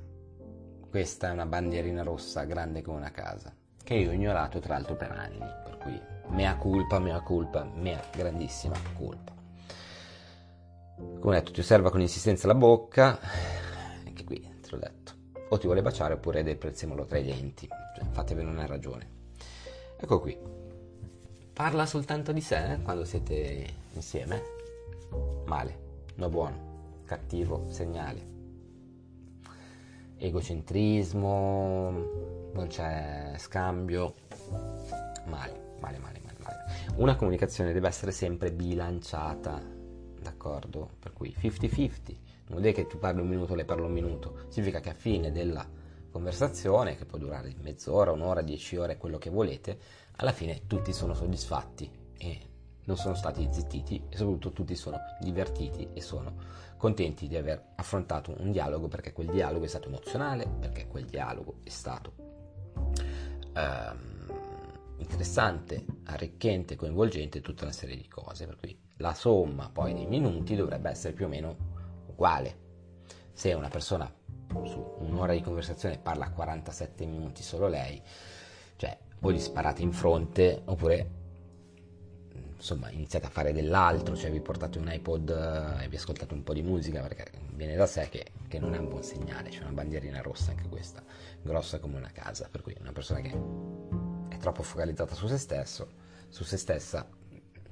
questa è una bandierina rossa grande come una casa, che io ho ignorato tra l'altro per anni, per cui mea culpa, mea culpa, mea grandissima colpa. Come detto, ti osserva con insistenza la bocca, anche qui te l'ho detto, o ti vuole baciare oppure deprezzemolo tra i denti, cioè, fatevene una ragione. Ecco qui, parla soltanto di sé quando siete insieme? Male, no buono cattivo segnale. Egocentrismo, non c'è scambio, male, male, male, male, male. Una comunicazione deve essere sempre bilanciata, d'accordo? Per cui 50-50, non dire che tu parli un minuto, lei parla un minuto, significa che a fine della conversazione, che può durare mezz'ora, un'ora, dieci ore, quello che volete, alla fine tutti sono soddisfatti e non sono stati zittiti e soprattutto tutti sono divertiti e sono contenti di aver affrontato un dialogo perché quel dialogo è stato emozionale, perché quel dialogo è stato ehm, interessante, arricchente, coinvolgente, tutta una serie di cose. Per cui la somma poi dei minuti dovrebbe essere più o meno uguale. Se una persona su un'ora di conversazione parla 47 minuti solo lei, cioè voi gli sparate in fronte oppure insomma iniziate a fare dell'altro, cioè vi portate un iPod eh, e vi ascoltate un po' di musica perché viene da sé che, che non è un buon segnale, c'è una bandierina rossa anche questa, grossa come una casa, per cui una persona che è troppo focalizzata su se stesso, su se stessa,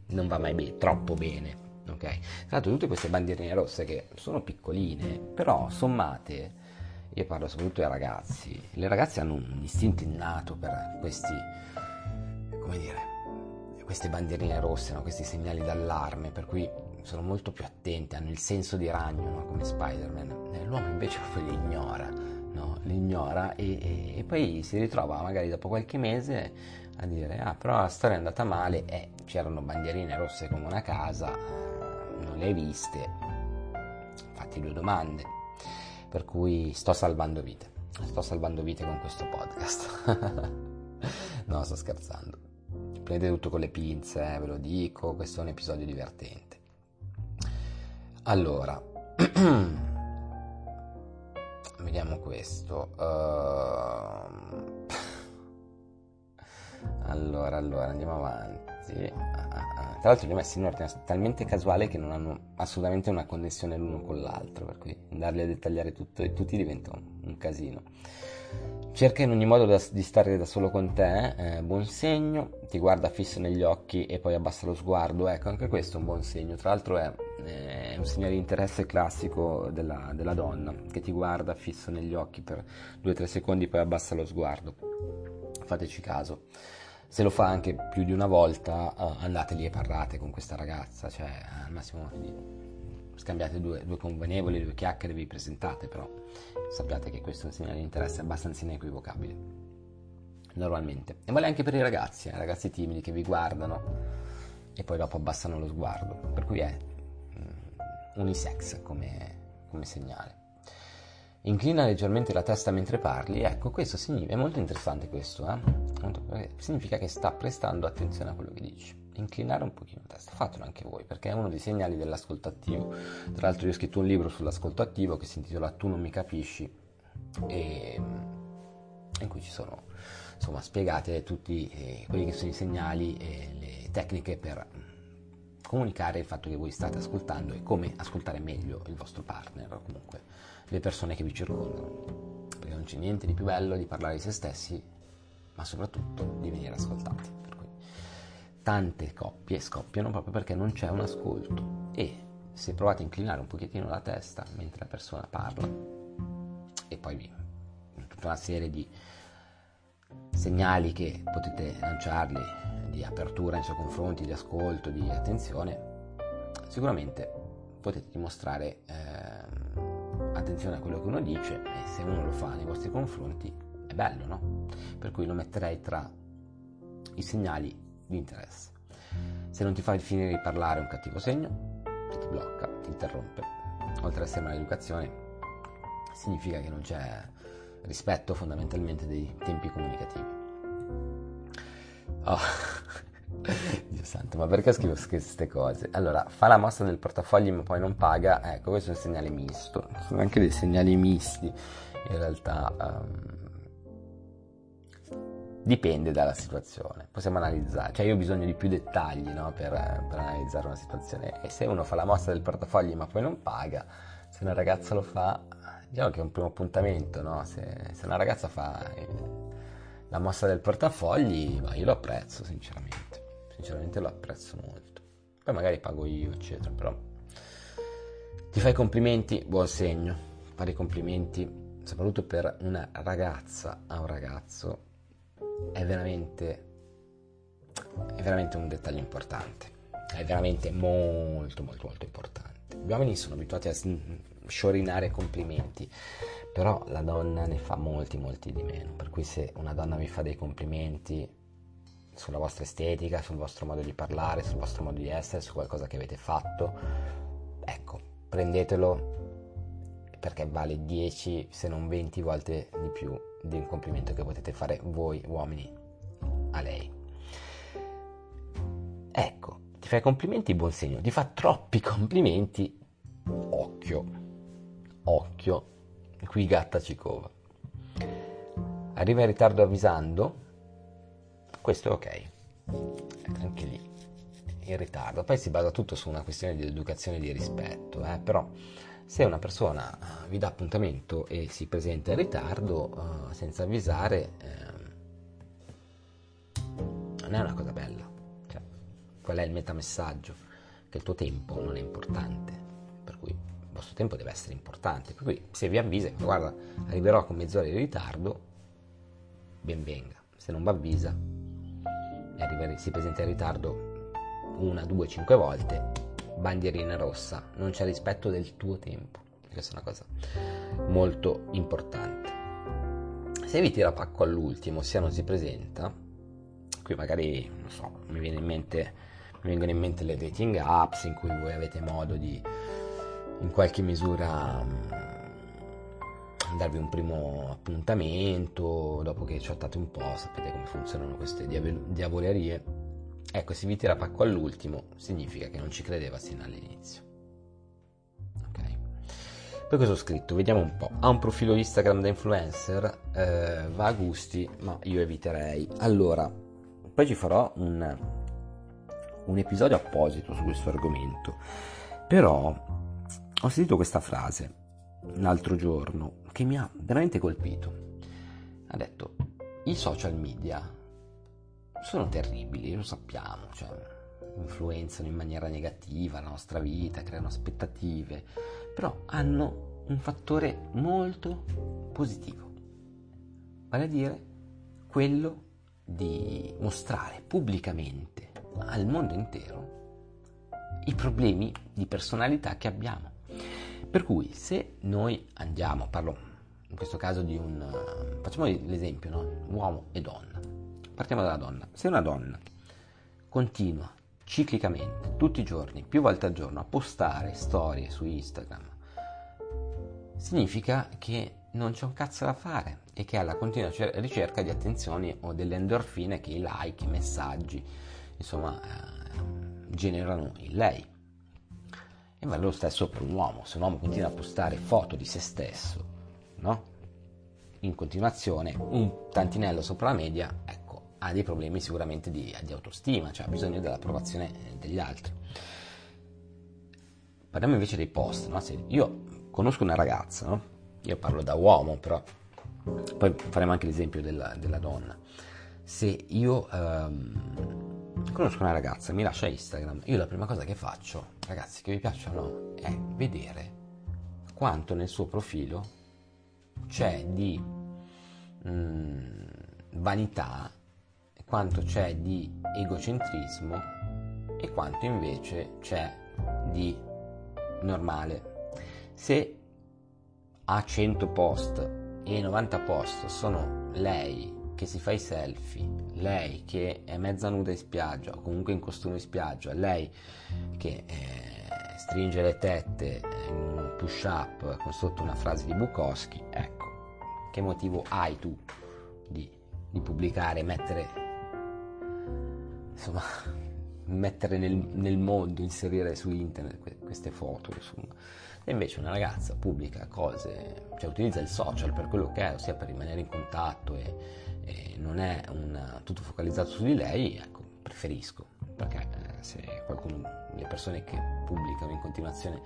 non va mai bene, troppo bene. Ok? Tra l'altro tutte queste bandierine rosse che sono piccoline, però sommate, io parlo soprattutto ai ragazzi, le ragazze hanno un istinto innato per questi, come dire, queste bandierine rosse, no? questi segnali d'allarme, per cui sono molto più attenti, hanno il senso di ragno, no? come Spider-Man. Eh, l'uomo invece proprio li ignora, no? li ignora e, e, e, poi si ritrova magari dopo qualche mese a dire ah però la storia è andata male eh, c'erano bandierine rosse come una casa, non le hai viste, fatti due domande. Per cui sto salvando vite, sto salvando vite con questo podcast. no, sto scherzando prendete tutto con le pinze, eh, ve lo dico, questo è un episodio divertente. Allora, vediamo questo. Uh... allora, allora, andiamo avanti. Ah, ah, ah. Tra l'altro li ho messi in ordine talmente casuale che non hanno assolutamente una connessione l'uno con l'altro, per cui andarli a dettagliare tutto, tutti diventa un, un casino. Cerca in ogni modo da, di stare da solo con te, eh, buon segno, ti guarda fisso negli occhi e poi abbassa lo sguardo, ecco anche questo è un buon segno, tra l'altro è, è un segnale di interesse classico della, della, donna che ti guarda fisso negli occhi per 2-3 secondi e poi abbassa lo sguardo, fateci caso. Se lo fa anche più di una volta, uh, andate lì e parlate con questa ragazza, cioè al massimo scambiate due, due convenevoli, due chiacchiere, vi presentate, però sappiate che questo è un segnale di interesse abbastanza inequivocabile. Normalmente. E vale anche per i ragazzi, eh, ragazzi timidi che vi guardano e poi dopo abbassano lo sguardo. Per cui è mm, unisex come, come segnale. Inclina leggermente la testa mentre parli, ecco, questo significa, è molto interessante questo, eh? significa che sta prestando attenzione a quello che dici. Inclinare un pochino la testa, fatelo anche voi, perché è uno dei segnali dell'ascolto attivo. Tra l'altro io ho scritto un libro sull'ascolto attivo che si intitola Tu non mi capisci e in cui ci sono insomma, spiegate tutti eh, quelli che sono i segnali e le tecniche per comunicare il fatto che voi state ascoltando e come ascoltare meglio il vostro partner o comunque le persone che vi circondano. Perché non c'è niente di più bello di parlare di se stessi, ma soprattutto di venire ascoltati. Per cui tante coppie scoppiano proprio perché non c'è un ascolto e se provate a inclinare un pochettino la testa mentre la persona parla e poi vi tutta una serie di segnali che potete lanciarli di apertura nei suoi confronti, di ascolto, di attenzione, sicuramente potete dimostrare eh, attenzione a quello che uno dice e se uno lo fa nei vostri confronti è bello, no? Per cui lo metterei tra i segnali di interesse. Se non ti fai finire di parlare è un cattivo segno, che ti blocca, ti interrompe. Oltre ad essere un'educazione, significa che non c'è rispetto fondamentalmente dei tempi comunicativi. Oh. Dio santo, ma perché scrivo queste cose? Allora, fa la mossa del portafogli ma poi non paga, ecco, questo è un segnale misto. Sono anche dei segnali misti, in realtà. Um, dipende dalla situazione, possiamo analizzare, cioè io ho bisogno di più dettagli no, per, per, analizzare una situazione e se uno fa la mossa del portafogli ma poi non paga, se una ragazza lo fa, diciamo che è un primo appuntamento, no? se, se una ragazza fa la mossa del portafogli, ma io lo apprezzo sinceramente, sinceramente lo apprezzo molto. Poi magari pago io, eccetera, però ti fai complimenti, buon segno. Fare complimenti, soprattutto per una ragazza a un ragazzo, è veramente, è veramente un dettaglio importante. È veramente molto, molto, molto importante. Gli uomini sono abituati a sciorinare complimenti, però la donna ne fa molti, molti di meno. Per cui se una donna vi fa dei complimenti sulla vostra estetica, sul vostro modo di parlare, sul vostro modo di essere, su qualcosa che avete fatto, ecco, prendetelo perché vale 10 se non 20 volte di più di un complimento che potete fare voi uomini a lei. Ecco, ti fai complimenti, buon segno, ti fa troppi complimenti, occhio occhio, qui gatta ci cova. Arriva in ritardo avvisando, questo è ok, anche lì, in ritardo. Poi si basa tutto su una questione di educazione e di rispetto, eh? però se una persona vi dà appuntamento e si presenta in ritardo uh, senza avvisare, eh, non è una cosa bella. Cioè, qual è il metamessaggio? Che il tuo tempo non è importante vostro tempo deve essere importante. Per cui se vi avvisa, guarda, arriverò con mezz'ora di ritardo, ben venga. Se non vi avvisa, si presenta in ritardo una, due, cinque volte, bandierina rossa, non c'è rispetto del tuo tempo. Questa è una cosa molto importante. Se vi tira pacco all'ultimo, sia non si presenta, qui magari, non so, mi, viene in mente, mi vengono in mente le dating apps in cui voi avete modo di in qualche misura mm, darvi un primo appuntamento dopo che chattate un po', sapete come funzionano queste diavolerie. Ecco, se vi tira pacco all'ultimo, significa che non ci credeva sin all'inizio. Ok. Poi cosa ho scritto? Vediamo un po'. Ha un profilo Instagram da influencer, eh, va a gusti, ma io eviterei. Allora, poi ci farò un, un episodio apposito su questo argomento. Però ho sentito questa frase l'altro giorno che mi ha veramente colpito. Ha detto, i social media sono terribili, lo sappiamo, cioè influenzano in maniera negativa la nostra vita, creano aspettative, però hanno un fattore molto positivo, vale a dire quello di mostrare pubblicamente al mondo intero i problemi di personalità che abbiamo. Per cui se noi andiamo, parlo in questo caso di un... facciamo l'esempio, no? uomo e donna. Partiamo dalla donna. Se una donna continua ciclicamente, tutti i giorni, più volte al giorno, a postare storie su Instagram, significa che non c'è un cazzo da fare e che ha la continua ricerca di attenzioni o delle endorfine che i like, i messaggi, insomma, eh, generano in lei. E vale lo stesso per un uomo. Se un uomo continua a postare foto di se stesso, no? In continuazione, un tantinello sopra la media, ecco, ha dei problemi sicuramente di, di autostima, cioè ha bisogno dell'approvazione degli altri. Parliamo invece dei post, no? Se io conosco una ragazza, no? Io parlo da uomo, però poi faremo anche l'esempio della, della donna. Se io um, conosco una ragazza, mi lascia Instagram, io la prima cosa che faccio, ragazzi che vi piacciono, è vedere quanto nel suo profilo c'è di mm, vanità, quanto c'è di egocentrismo e quanto invece c'è di normale. Se ha 100 post e 90 post sono lei che si fa i selfie, lei che è mezza nuda in spiaggia o comunque in costume in spiaggia, lei che eh, stringe le tette in un push up con sotto una frase di Bukowski, ecco, che motivo hai tu di, di pubblicare, mettere, insomma, mettere nel, nel, mondo, inserire su internet queste foto, insomma. E invece una ragazza pubblica cose, cioè utilizza il social per quello che è, ossia per rimanere in contatto e, e non è un, tutto focalizzato su di lei, ecco, preferisco, perché eh, se qualcuno, le persone che pubblicano in continuazione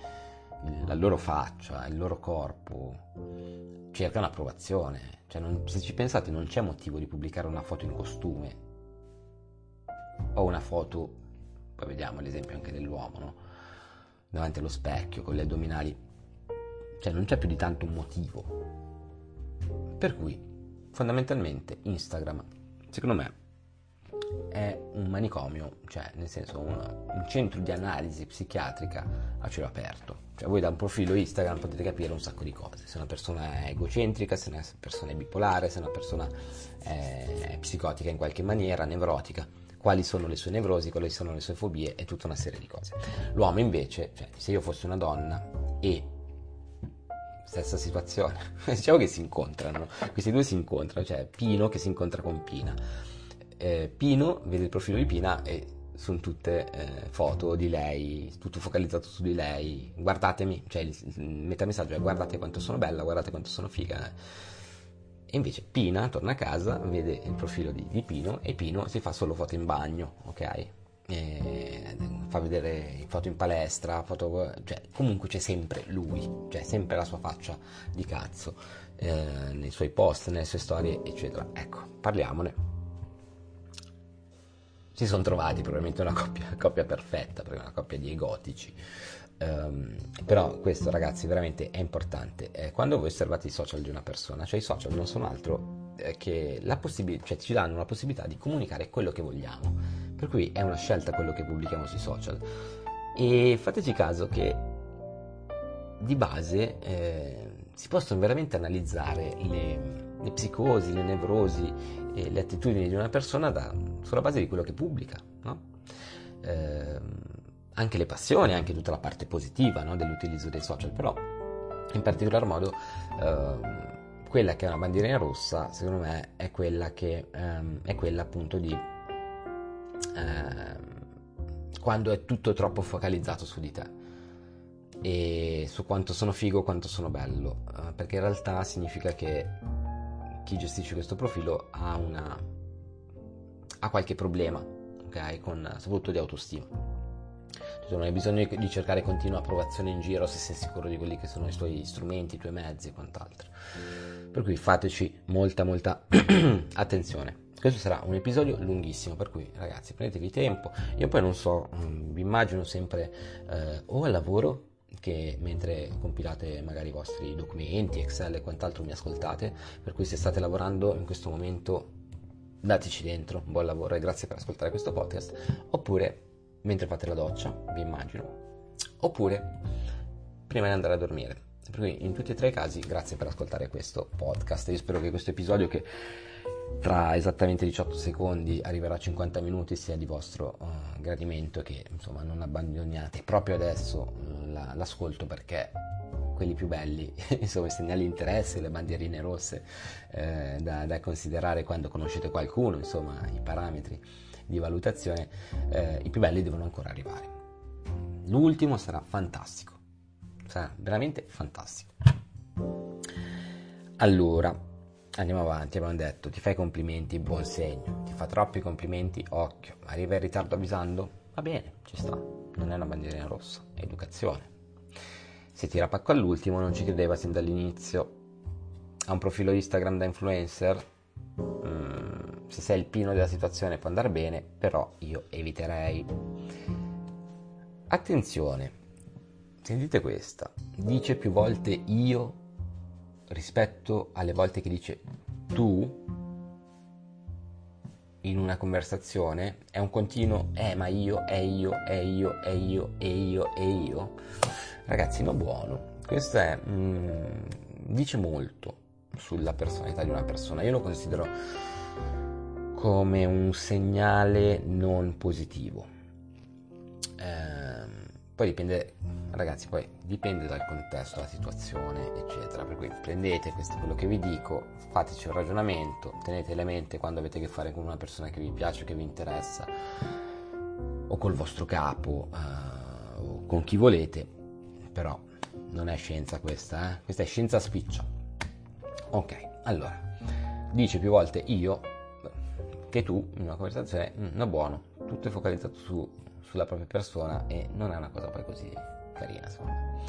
la loro faccia, il loro corpo, cercano approvazione. Cioè non, se ci pensate non c'è motivo di pubblicare una foto in costume o una foto, poi vediamo l'esempio anche dell'uomo, no? davanti allo specchio con gli addominali, cioè non c'è più di tanto un motivo. Per cui fondamentalmente Instagram, secondo me, è un manicomio, cioè nel senso un, un, centro di analisi psichiatrica a cielo aperto. Cioè voi da un profilo Instagram potete capire un sacco di cose, se una persona è egocentrica, se una persona è bipolare, se una persona è psicotica in qualche maniera, nevrotica quali sono le sue nevrosi, quali sono le sue fobie e tutta una serie di cose. L'uomo invece, cioè, se io fossi una donna e stessa situazione, diciamo che si incontrano, questi due si incontrano, cioè Pino che si incontra con Pina. Eh, Pino vede il profilo di Pina e sono tutte eh, foto di lei, tutto focalizzato su di lei, guardatemi, cioè il, il metamessaggio è guardate quanto sono bella, guardate quanto sono figa e invece Pina torna a casa, vede il profilo di, di Pino e Pino si fa solo foto in bagno, ok? E fa vedere foto in palestra, foto, cioè comunque c'è sempre lui, c'è sempre la sua faccia di cazzo eh, nei suoi post, nelle sue storie, eccetera. Ecco, parliamone. Si sono trovati probabilmente una coppia, coppia perfetta, una coppia di egotici. Um, però questo ragazzi veramente è importante. Eh, quando voi osservate i social di una persona, cioè i social non sono altro eh, che la possibilità, cioè ci danno la possibilità di comunicare quello che vogliamo. Per cui è una scelta quello che pubblichiamo sui social. E fateci caso che di base eh, si possono veramente analizzare le, le psicosi, le nevrosi e le attitudini di una persona da, sulla base di quello che pubblica, no? Eh, anche le passioni, anche tutta la parte positiva no, dell'utilizzo dei social, però in particolar modo eh, quella che è una bandierina rossa, secondo me, è quella che ehm, è quella appunto di eh, quando è tutto troppo focalizzato su di te e su quanto sono figo, quanto sono bello, eh, perché in realtà significa che chi gestisce questo profilo ha una ha qualche problema, ok, con soprattutto di autostima non hai bisogno di cercare continua approvazione in giro se sei sicuro di quelli che sono i tuoi strumenti, i tuoi mezzi e quant'altro. Per cui fateci molta molta attenzione. Questo sarà un episodio lunghissimo, per cui ragazzi prendetevi tempo. Io poi non so, mm, vi immagino sempre eh, o al lavoro che mentre compilate magari i vostri documenti, Excel e quant'altro mi ascoltate, per cui se state lavorando in questo momento dateci dentro, buon lavoro e grazie per ascoltare questo podcast, oppure mentre fate la doccia, vi immagino, oppure prima di andare a dormire. Per cui in tutti e tre i casi grazie per ascoltare questo podcast. Io spero che questo episodio che tra esattamente 18 secondi arriverà a 50 minuti sia di vostro uh, gradimento che insomma non abbandoniate proprio adesso uh, la, l'ascolto perché quelli più belli, insomma i segnali di interesse, le bandierine rosse eh, da, da, considerare quando conoscete qualcuno, insomma i parametri di valutazione, eh, i più belli devono ancora arrivare. L'ultimo sarà fantastico, sarà veramente fantastico. Allora, andiamo avanti, abbiamo detto, ti fai complimenti, buon segno, ti fa troppi complimenti, occhio, arriva in ritardo avvisando, va bene, ci sta, non è una bandierina rossa, è educazione se tira pacco all'ultimo non ci credeva sin dall'inizio. Ha un profilo Instagram da influencer. Mm, se sei il pino della situazione può andare bene, però io eviterei. Attenzione, sentite questa. Dice più volte io rispetto alle volte che dice tu in una conversazione è un continuo eh ma io, è io, è io, è io, è io, è io. Ragazzino buono, questo è, mm, dice molto sulla personalità di una persona. Io lo considero come un segnale non positivo. Eh, poi dipende, ragazzi, poi dipende dal contesto, dalla situazione, eccetera. Per cui prendete questo, quello che vi dico, fateci un ragionamento, tenetele a mente quando avete a che fare con una persona che vi piace, che vi interessa, o col vostro capo, eh, o con chi volete però non è scienza questa, eh? questa è scienza spiccia. Ok, allora, dice più volte io che tu in una conversazione, mm, no buono, tutto è focalizzato su, sulla propria persona e non è una cosa poi così carina, secondo me.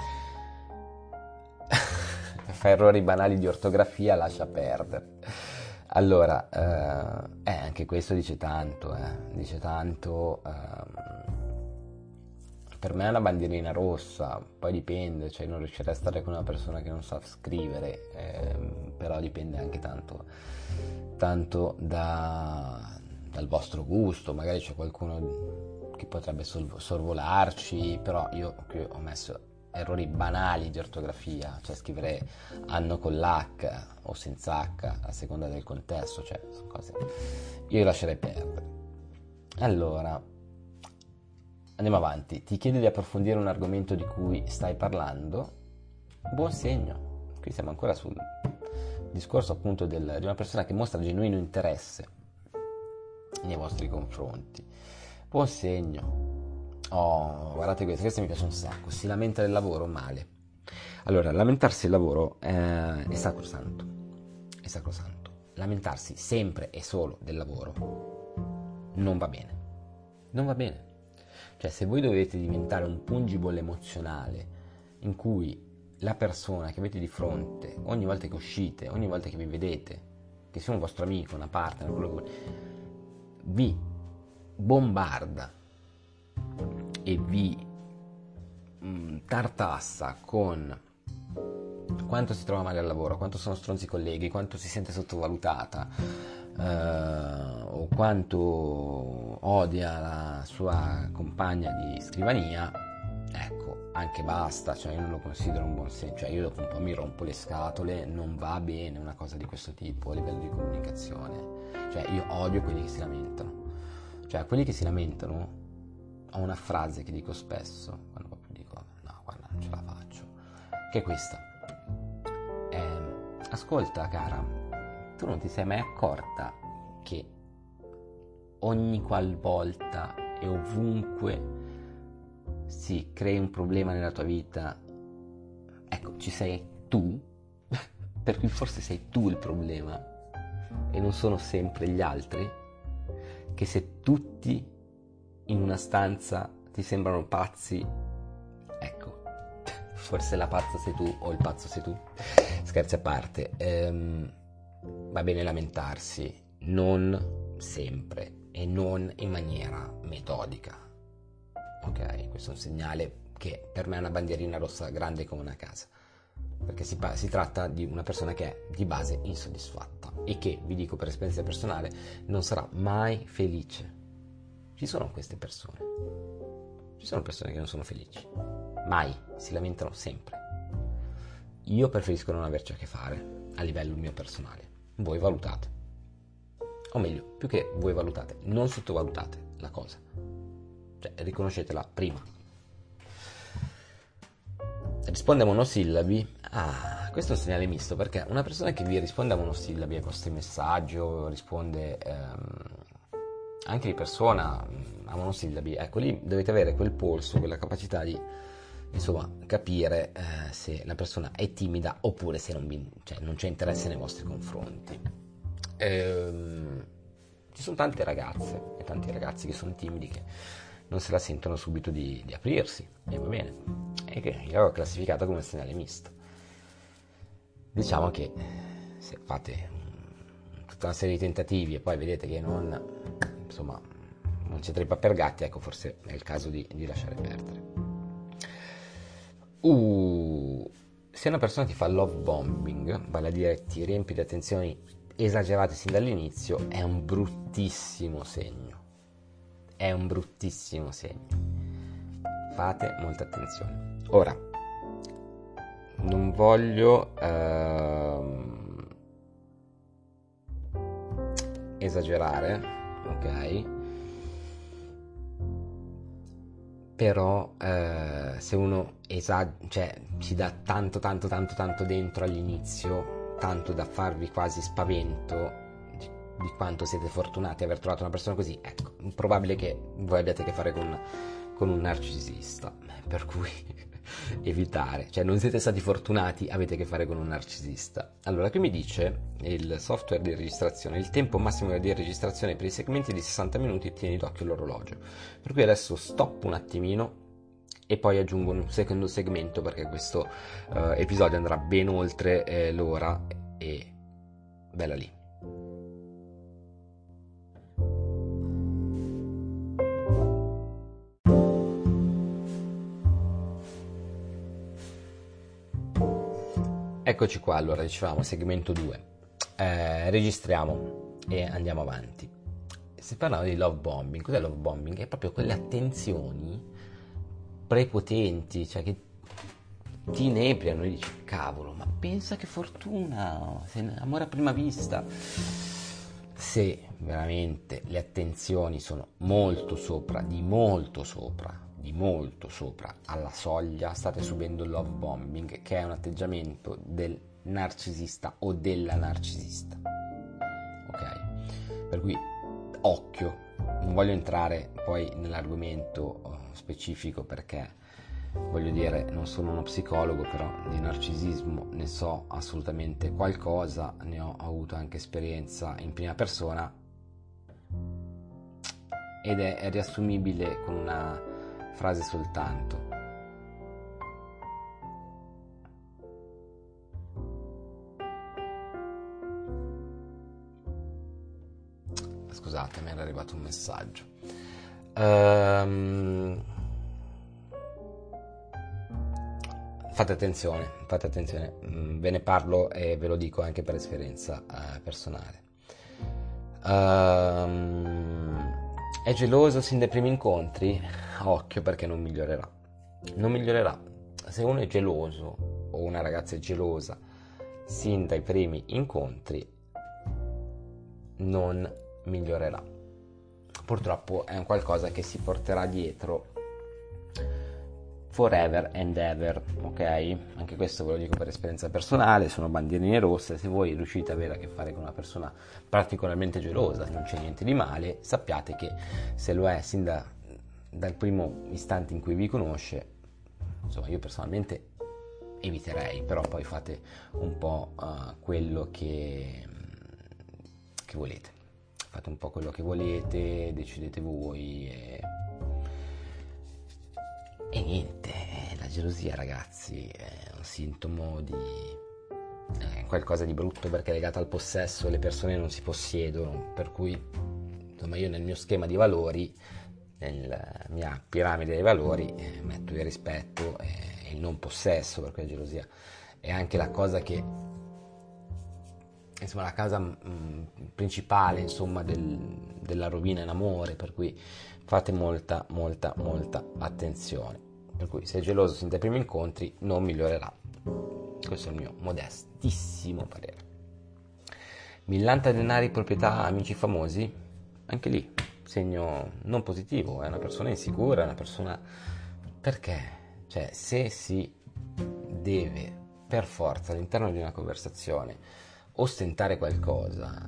Fa errori banali di ortografia, lascia perdere. Allora, eh, eh, anche questo dice tanto, eh, dice tanto... Eh, per me è una bandierina rossa, poi dipende, cioè non riuscirei a stare con una persona che non sa scrivere, eh, però dipende anche tanto, tanto da, dal vostro gusto, magari c'è qualcuno che potrebbe sorvolarci, però io qui ho messo errori banali di ortografia, cioè scrivere anno con l'H o senza H a seconda del contesto, cioè sono cose io lascerei perdere. Allora, Andiamo avanti, ti chiede di approfondire un argomento di cui stai parlando, buon segno. Qui siamo ancora sul discorso appunto del, di una persona che mostra genuino interesse nei vostri confronti. Buon segno. Oh, guardate questo, questo mi piace un sacco. Si lamenta del lavoro male. Allora, lamentarsi del lavoro è, è sacrosanto. È sacrosanto. Lamentarsi sempre e solo del lavoro non va bene. Non va bene. Cioè, se voi dovete diventare un pungible emozionale in cui la persona che avete di fronte, ogni volta che uscite, ogni volta che vi vedete, che sia un vostro amico, una partner, quello che vi bombarda e vi mm, tartassa con quanto si trova male al lavoro, quanto sono stronzi i colleghi, quanto si sente sottovalutata, eh, o quanto odia la sua compagna di scrivania, ecco, anche basta, cioè io non lo considero un buon segno, cioè io dopo un po' mi rompo le scatole, non va bene una cosa di questo tipo a livello di comunicazione. Cioè io odio quelli che si lamentano. Cioè quelli che si lamentano ho una frase che dico spesso, quando proprio dico no, guarda, non ce la faccio, che è questa. Eh, ascolta cara, tu non ti sei mai accorta che ogni qualvolta e ovunque si crei un problema nella tua vita, ecco, ci sei tu, per cui forse sei tu il problema e non sono sempre gli altri, che se tutti in una stanza ti sembrano pazzi, ecco, forse la pazza sei tu o il pazzo sei tu. Scherzi a parte. Ehm, va bene lamentarsi, non sempre e non in maniera metodica. Ok, questo è un segnale che per me è una bandierina rossa grande come una casa, perché si, si tratta di una persona che è di base insoddisfatta e che, vi dico per esperienza personale, non sarà mai felice. Ci sono queste persone, ci sono persone che non sono felici, mai, si lamentano sempre. Io preferisco non averci a che fare a livello mio personale. Voi valutate. o meglio, più che voi valutate, non sottovalutate la cosa, cioè riconoscetela prima. Risponde a monosillabi, ah, questo è un segnale misto perché una persona che vi risponde a monosillabi ai vostri messaggi o risponde ehm, anche di persona mm, a monosillabi, ecco lì dovete avere quel polso, quella capacità di insomma capire eh, se la persona è timida oppure se non, vi, cioè, non c'è interesse nei vostri confronti. Ehm, ci sono tante ragazze e tanti ragazzi che sono timidi che non se la sentono subito di, di aprirsi. E va bene. E io ho classificato come segnale misto. Diciamo che se fate tutta una serie di tentativi e poi vedete che non insomma non c'è trippa per gatti ecco forse è il caso di, di lasciare perdere. Uh, se una persona ti fa love bombing vale a dire ti riempi di attenzioni esagerate sin dall'inizio è un bruttissimo segno. È un bruttissimo segno. Fate molta attenzione. Ora, non voglio ehm, esagerare, ok? Però eh, se uno esag- cioè, ci dà tanto tanto tanto tanto dentro all'inizio tanto da farvi quasi spavento di, quanto siete fortunati ad aver trovato una persona così, ecco, probabile che voi abbiate a che fare con, con un narcisista, per cui evitare, cioè non siete stati fortunati, avete a che fare con un narcisista. Allora, qui mi dice il software di registrazione, il tempo massimo di registrazione per i segmenti è di 60 minuti, tieni d'occhio l'orologio. Per cui adesso stop un attimino e poi aggiungo un secondo segmento perché questo uh, episodio andrà ben oltre eh, l'ora e bella lì. Eccoci qua, allora dicevamo segmento 2. Eh, registriamo e andiamo avanti. Si parla di love bombing. Cos'è love bombing? È proprio quelle attenzioni prepotenti, cioè che ti inebriano e dici cavolo, ma pensa che fortuna, amore a prima vista. Se veramente le attenzioni sono molto sopra, di molto sopra, di molto sopra alla soglia, state subendo il love bombing, che è un atteggiamento del narcisista o della narcisista. Ok? Per cui occhio, non voglio entrare poi nell'argomento specifico perché voglio dire non sono uno psicologo però di narcisismo ne so assolutamente qualcosa ne ho avuto anche esperienza in prima persona ed è, è riassumibile con una frase soltanto scusate mi era arrivato un messaggio Um, fate attenzione, fate attenzione, mm, ve ne parlo e ve lo dico anche per esperienza uh, personale. Um, è geloso sin dai primi incontri? Occhio perché non migliorerà. Non migliorerà. Se uno è geloso o una ragazza è gelosa sin dai primi incontri, non migliorerà purtroppo è un qualcosa che si porterà dietro forever and ever, ok? Anche questo ve lo dico per esperienza personale, sono bandierine rosse, se voi riuscite ad avere a che fare con una persona particolarmente gelosa, non c'è niente di male, sappiate che se lo è sin da, dal primo istante in cui vi conosce, insomma io personalmente eviterei, però poi fate un po' uh, quello che, che volete. Fate un po' quello che volete, decidete voi e, e niente, la gelosia ragazzi è un sintomo di è qualcosa di brutto perché è legata al possesso, le persone non si possiedono, per cui insomma io nel mio schema di valori, nella mia piramide dei valori, eh, metto il rispetto e il non possesso, perché la gelosia è anche la cosa che insomma, la causa mh, mm, principale insomma, del, della rovina in amore, per cui fate molta, molta, molta attenzione. Per cui se è geloso sin dai primi incontri non migliorerà. Questo è il mio modestissimo parere. millanta denari, proprietà, amici famosi, anche lì segno non positivo, è una persona insicura, è una persona... Perché? Cioè, se si deve per forza all'interno di una conversazione ostentare qualcosa,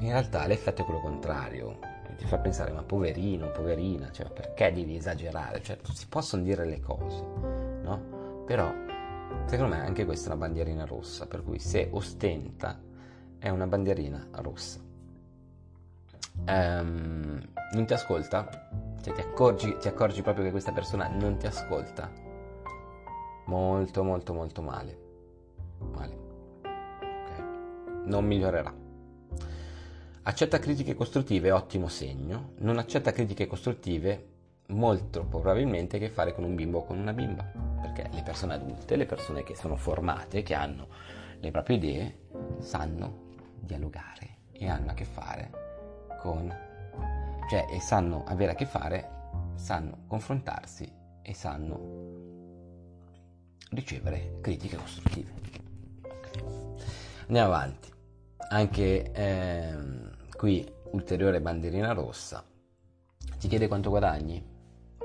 in realtà l'effetto è quello contrario, ti fa pensare ma poverino, poverina, cioè perché devi esagerare? Cioè si possono dire le cose, no? Però secondo me anche questa è una bandierina rossa, per cui se ostenta è una bandierina rossa. Um, non ti ascolta? Cioè ti accorgi, ti accorgi proprio che questa persona non ti ascolta? Molto molto molto male. Male. Okay. Non migliorerà. Accetta critiche costruttive, ottimo segno. Non accetta critiche costruttive, molto probabilmente a che fare con un bimbo o con una bimba. Perché le persone adulte, le persone che sono formate, che hanno le proprie idee, sanno dialogare e hanno a che fare con... cioè e sanno avere a che fare, sanno confrontarsi e sanno ricevere critiche costruttive. Okay. Andiamo avanti. Anche ehm, Qui ulteriore bandierina rossa. Ti chiede quanto guadagni?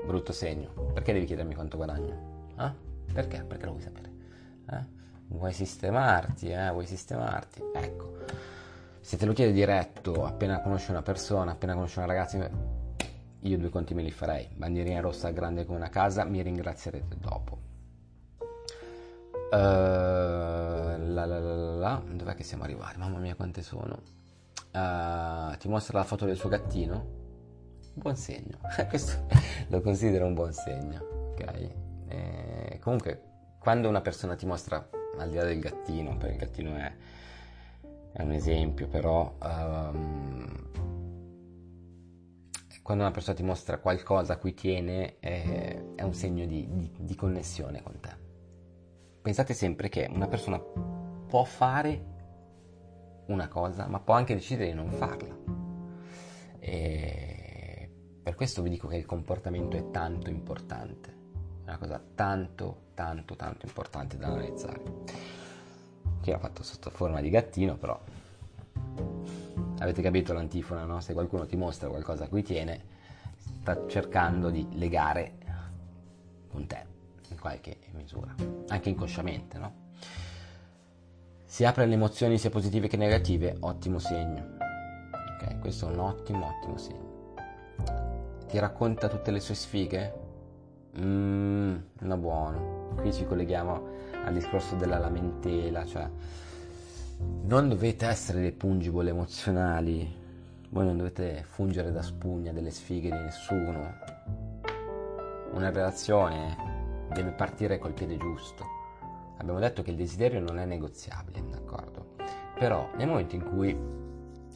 Brutto segno. Perché devi chiedermi quanto guadagno? Eh? Perché? Perché lo vuoi sapere? Eh? Vuoi sistemarti, eh? Vuoi sistemarti? Ecco. Se te lo chiede diretto, appena conosci una persona, appena conosci una ragazza, io due conti me li farei. Bandierina rossa grande come una casa, mi ringrazierete dopo. Uh, la, la, la, la, dov'è che siamo arrivati? Mamma mia, quante sono? uh, ti mostra la foto del suo gattino, buon segno. Questo lo considero un buon segno, ok? E comunque, quando una persona ti mostra, al di là del gattino, perché il gattino è, è un esempio, però... Um, quando una persona ti mostra qualcosa a cui tiene, è, è un segno di, di, di connessione con te. Pensate sempre che una persona può fare una cosa, ma può anche decidere di non farla. E per questo vi dico che il comportamento è tanto importante, è una cosa tanto, tanto, tanto importante da analizzare. Qui ho fatto sotto forma di gattino, però avete capito l'antifona, no? Se qualcuno ti mostra qualcosa a cui tiene, sta cercando di legare con te in qualche misura, anche inconsciamente, no? Si apre alle emozioni sia positive che negative, ottimo segno. Ok, questo è un ottimo, ottimo segno. Ti racconta tutte le sue sfighe? Mmm, no buono. Qui ci colleghiamo al discorso della lamentela, cioè non dovete essere dei pungible emozionali, voi non dovete fungere da spugna delle sfighe di nessuno. Una relazione deve partire col piede giusto abbiamo detto che il desiderio non è negoziabile, d'accordo? Però nel momento in cui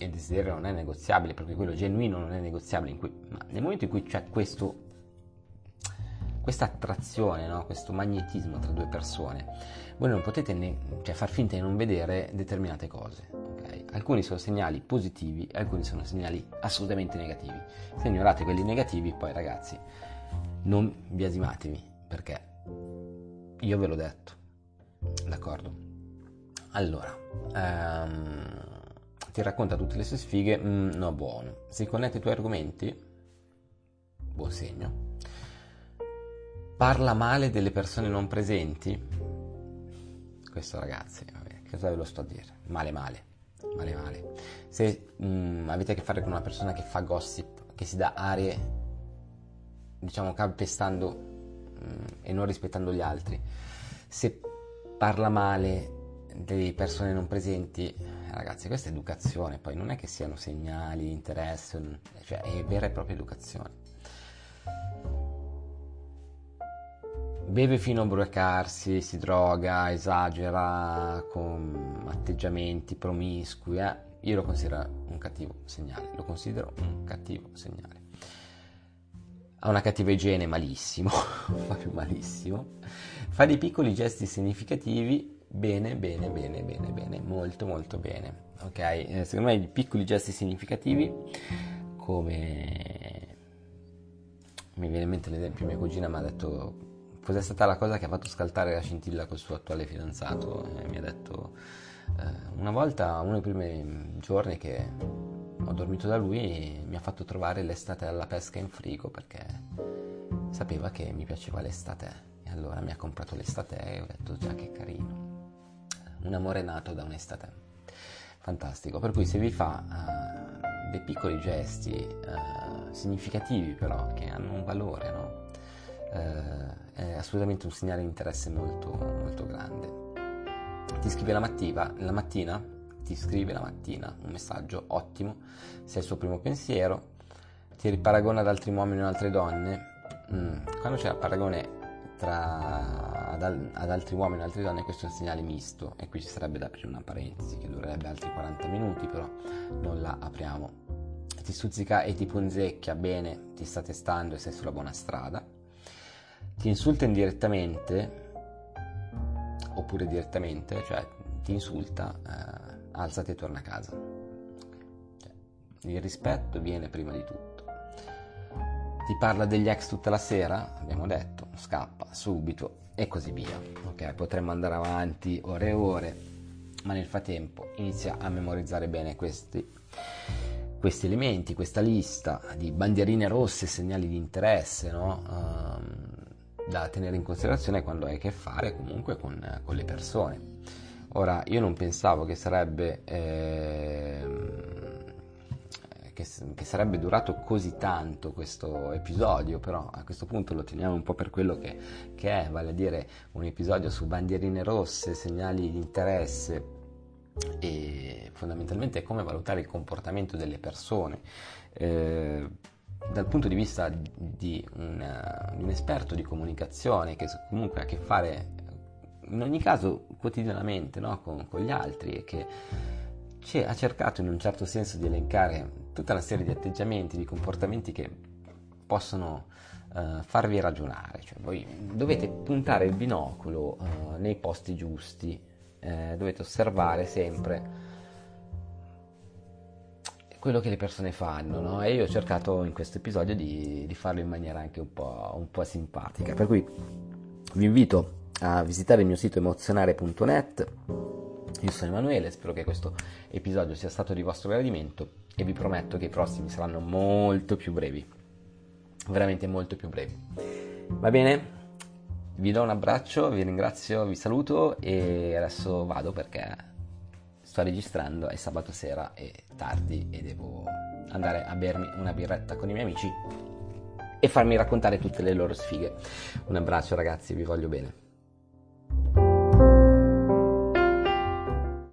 il desiderio non è negoziabile, perché quello genuino non è negoziabile, cui, ma nel momento in cui c'è questo, questa attrazione, no? questo magnetismo tra due persone, voi non potete ne- cioè, far finta di non vedere determinate cose. Okay? Alcuni sono segnali positivi, alcuni sono segnali assolutamente negativi. Se ignorate quelli negativi, poi ragazzi, non biasimatevi, perché io ve l'ho detto D'accordo. Allora, ehm, ti racconta tutte le sue sfighe, mm, no buono. Si connette ai tuoi argomenti, buon segno. Parla male delle persone non presenti. Questo ragazzi, vabbè, cosa ve lo sto a dire? Male male, male male. Se mm, avete a che fare con una persona che fa gossip, che si dà arie, diciamo calpestando mm, e non rispettando gli altri, se parla male delle persone non presenti, ragazzi, questa è educazione, poi non è che siano segnali interesse, cioè è vera e propria educazione. Beve fino a ubriacarsi, si droga, esagera con atteggiamenti promiscui, eh? io lo considero un cattivo segnale, lo considero un cattivo segnale. Ha una cattiva igiene, malissimo, proprio malissimo Fa dei piccoli gesti significativi, bene, bene, bene, bene, bene, molto, molto bene. Ok, eh, secondo me i piccoli gesti significativi, come mi viene in mente l'esempio, mia cugina mi ha detto cos'è stata la cosa che ha fatto scaltare la scintilla col suo attuale fidanzato e mi ha detto Eh, una volta, uno dei primi giorni che ho dormito da lui, mi ha fatto trovare l'estate alla pesca in frigo perché sapeva che mi piaceva l'estate e allora mi ha comprato l'estate e ho detto già che carino. Un amore nato da un'estate. Fantastico, per cui se vi fa uh, dei piccoli gesti uh, significativi però che hanno un valore, no? Uh, è assolutamente un segnale di interesse molto, molto grande. Ti scrive la mattina, la mattina, ti scrive la mattina un messaggio ottimo, sei il suo primo pensiero, ti riparagona ad altri uomini o altre donne. Mm. Quando c'è il paragone tra, ad, ad, altri uomini e altre donne questo è un segnale misto e qui ci sarebbe da aprire una parentesi che durerebbe altri 40 minuti però non la apriamo ti stuzzica e ti punzecchia bene ti sta testando e sei sulla buona strada ti insulta indirettamente oppure direttamente cioè ti insulta eh, alzati e torna a casa cioè, il rispetto viene prima di tutto ti parla degli ex tutta la sera, abbiamo detto, scappa subito e così via. Ok, potremmo andare avanti ore e ore, ma nel frattempo inizia a memorizzare bene questi, questi elementi, questa lista di bandierine rosse, segnali di interesse, no? um, da tenere in considerazione quando hai a che fare comunque con, con le persone. Ora, io non pensavo che sarebbe... Eh, che, che, sarebbe durato così tanto questo episodio, però a questo punto lo teniamo un po' per quello che, che è, vale a dire un episodio su bandierine rosse, segnali di interesse e fondamentalmente come valutare il comportamento delle persone. Eh, dal punto di vista di un, un, esperto di comunicazione che comunque ha a che fare in ogni caso quotidianamente no? con, con, gli altri e che ha cercato in un certo senso di elencare tutta una serie di atteggiamenti, di comportamenti che possono uh, farvi ragionare. Cioè, voi dovete puntare il binocolo uh, nei posti giusti, eh, dovete osservare sempre quello che le persone fanno, no? E io ho cercato in questo episodio di, di farlo in maniera anche un po', un po' simpatica. Per cui vi invito a visitare il mio sito emozionare.net io sono Emanuele, spero che questo episodio sia stato di vostro gradimento e vi prometto che i prossimi saranno molto più brevi, veramente molto più brevi. Va bene? Vi do un abbraccio, vi ringrazio, vi saluto e adesso vado perché sto registrando, è sabato sera e tardi e devo andare a bermi una birretta con i miei amici e farmi raccontare tutte le loro sfighe. Un abbraccio ragazzi, vi voglio bene.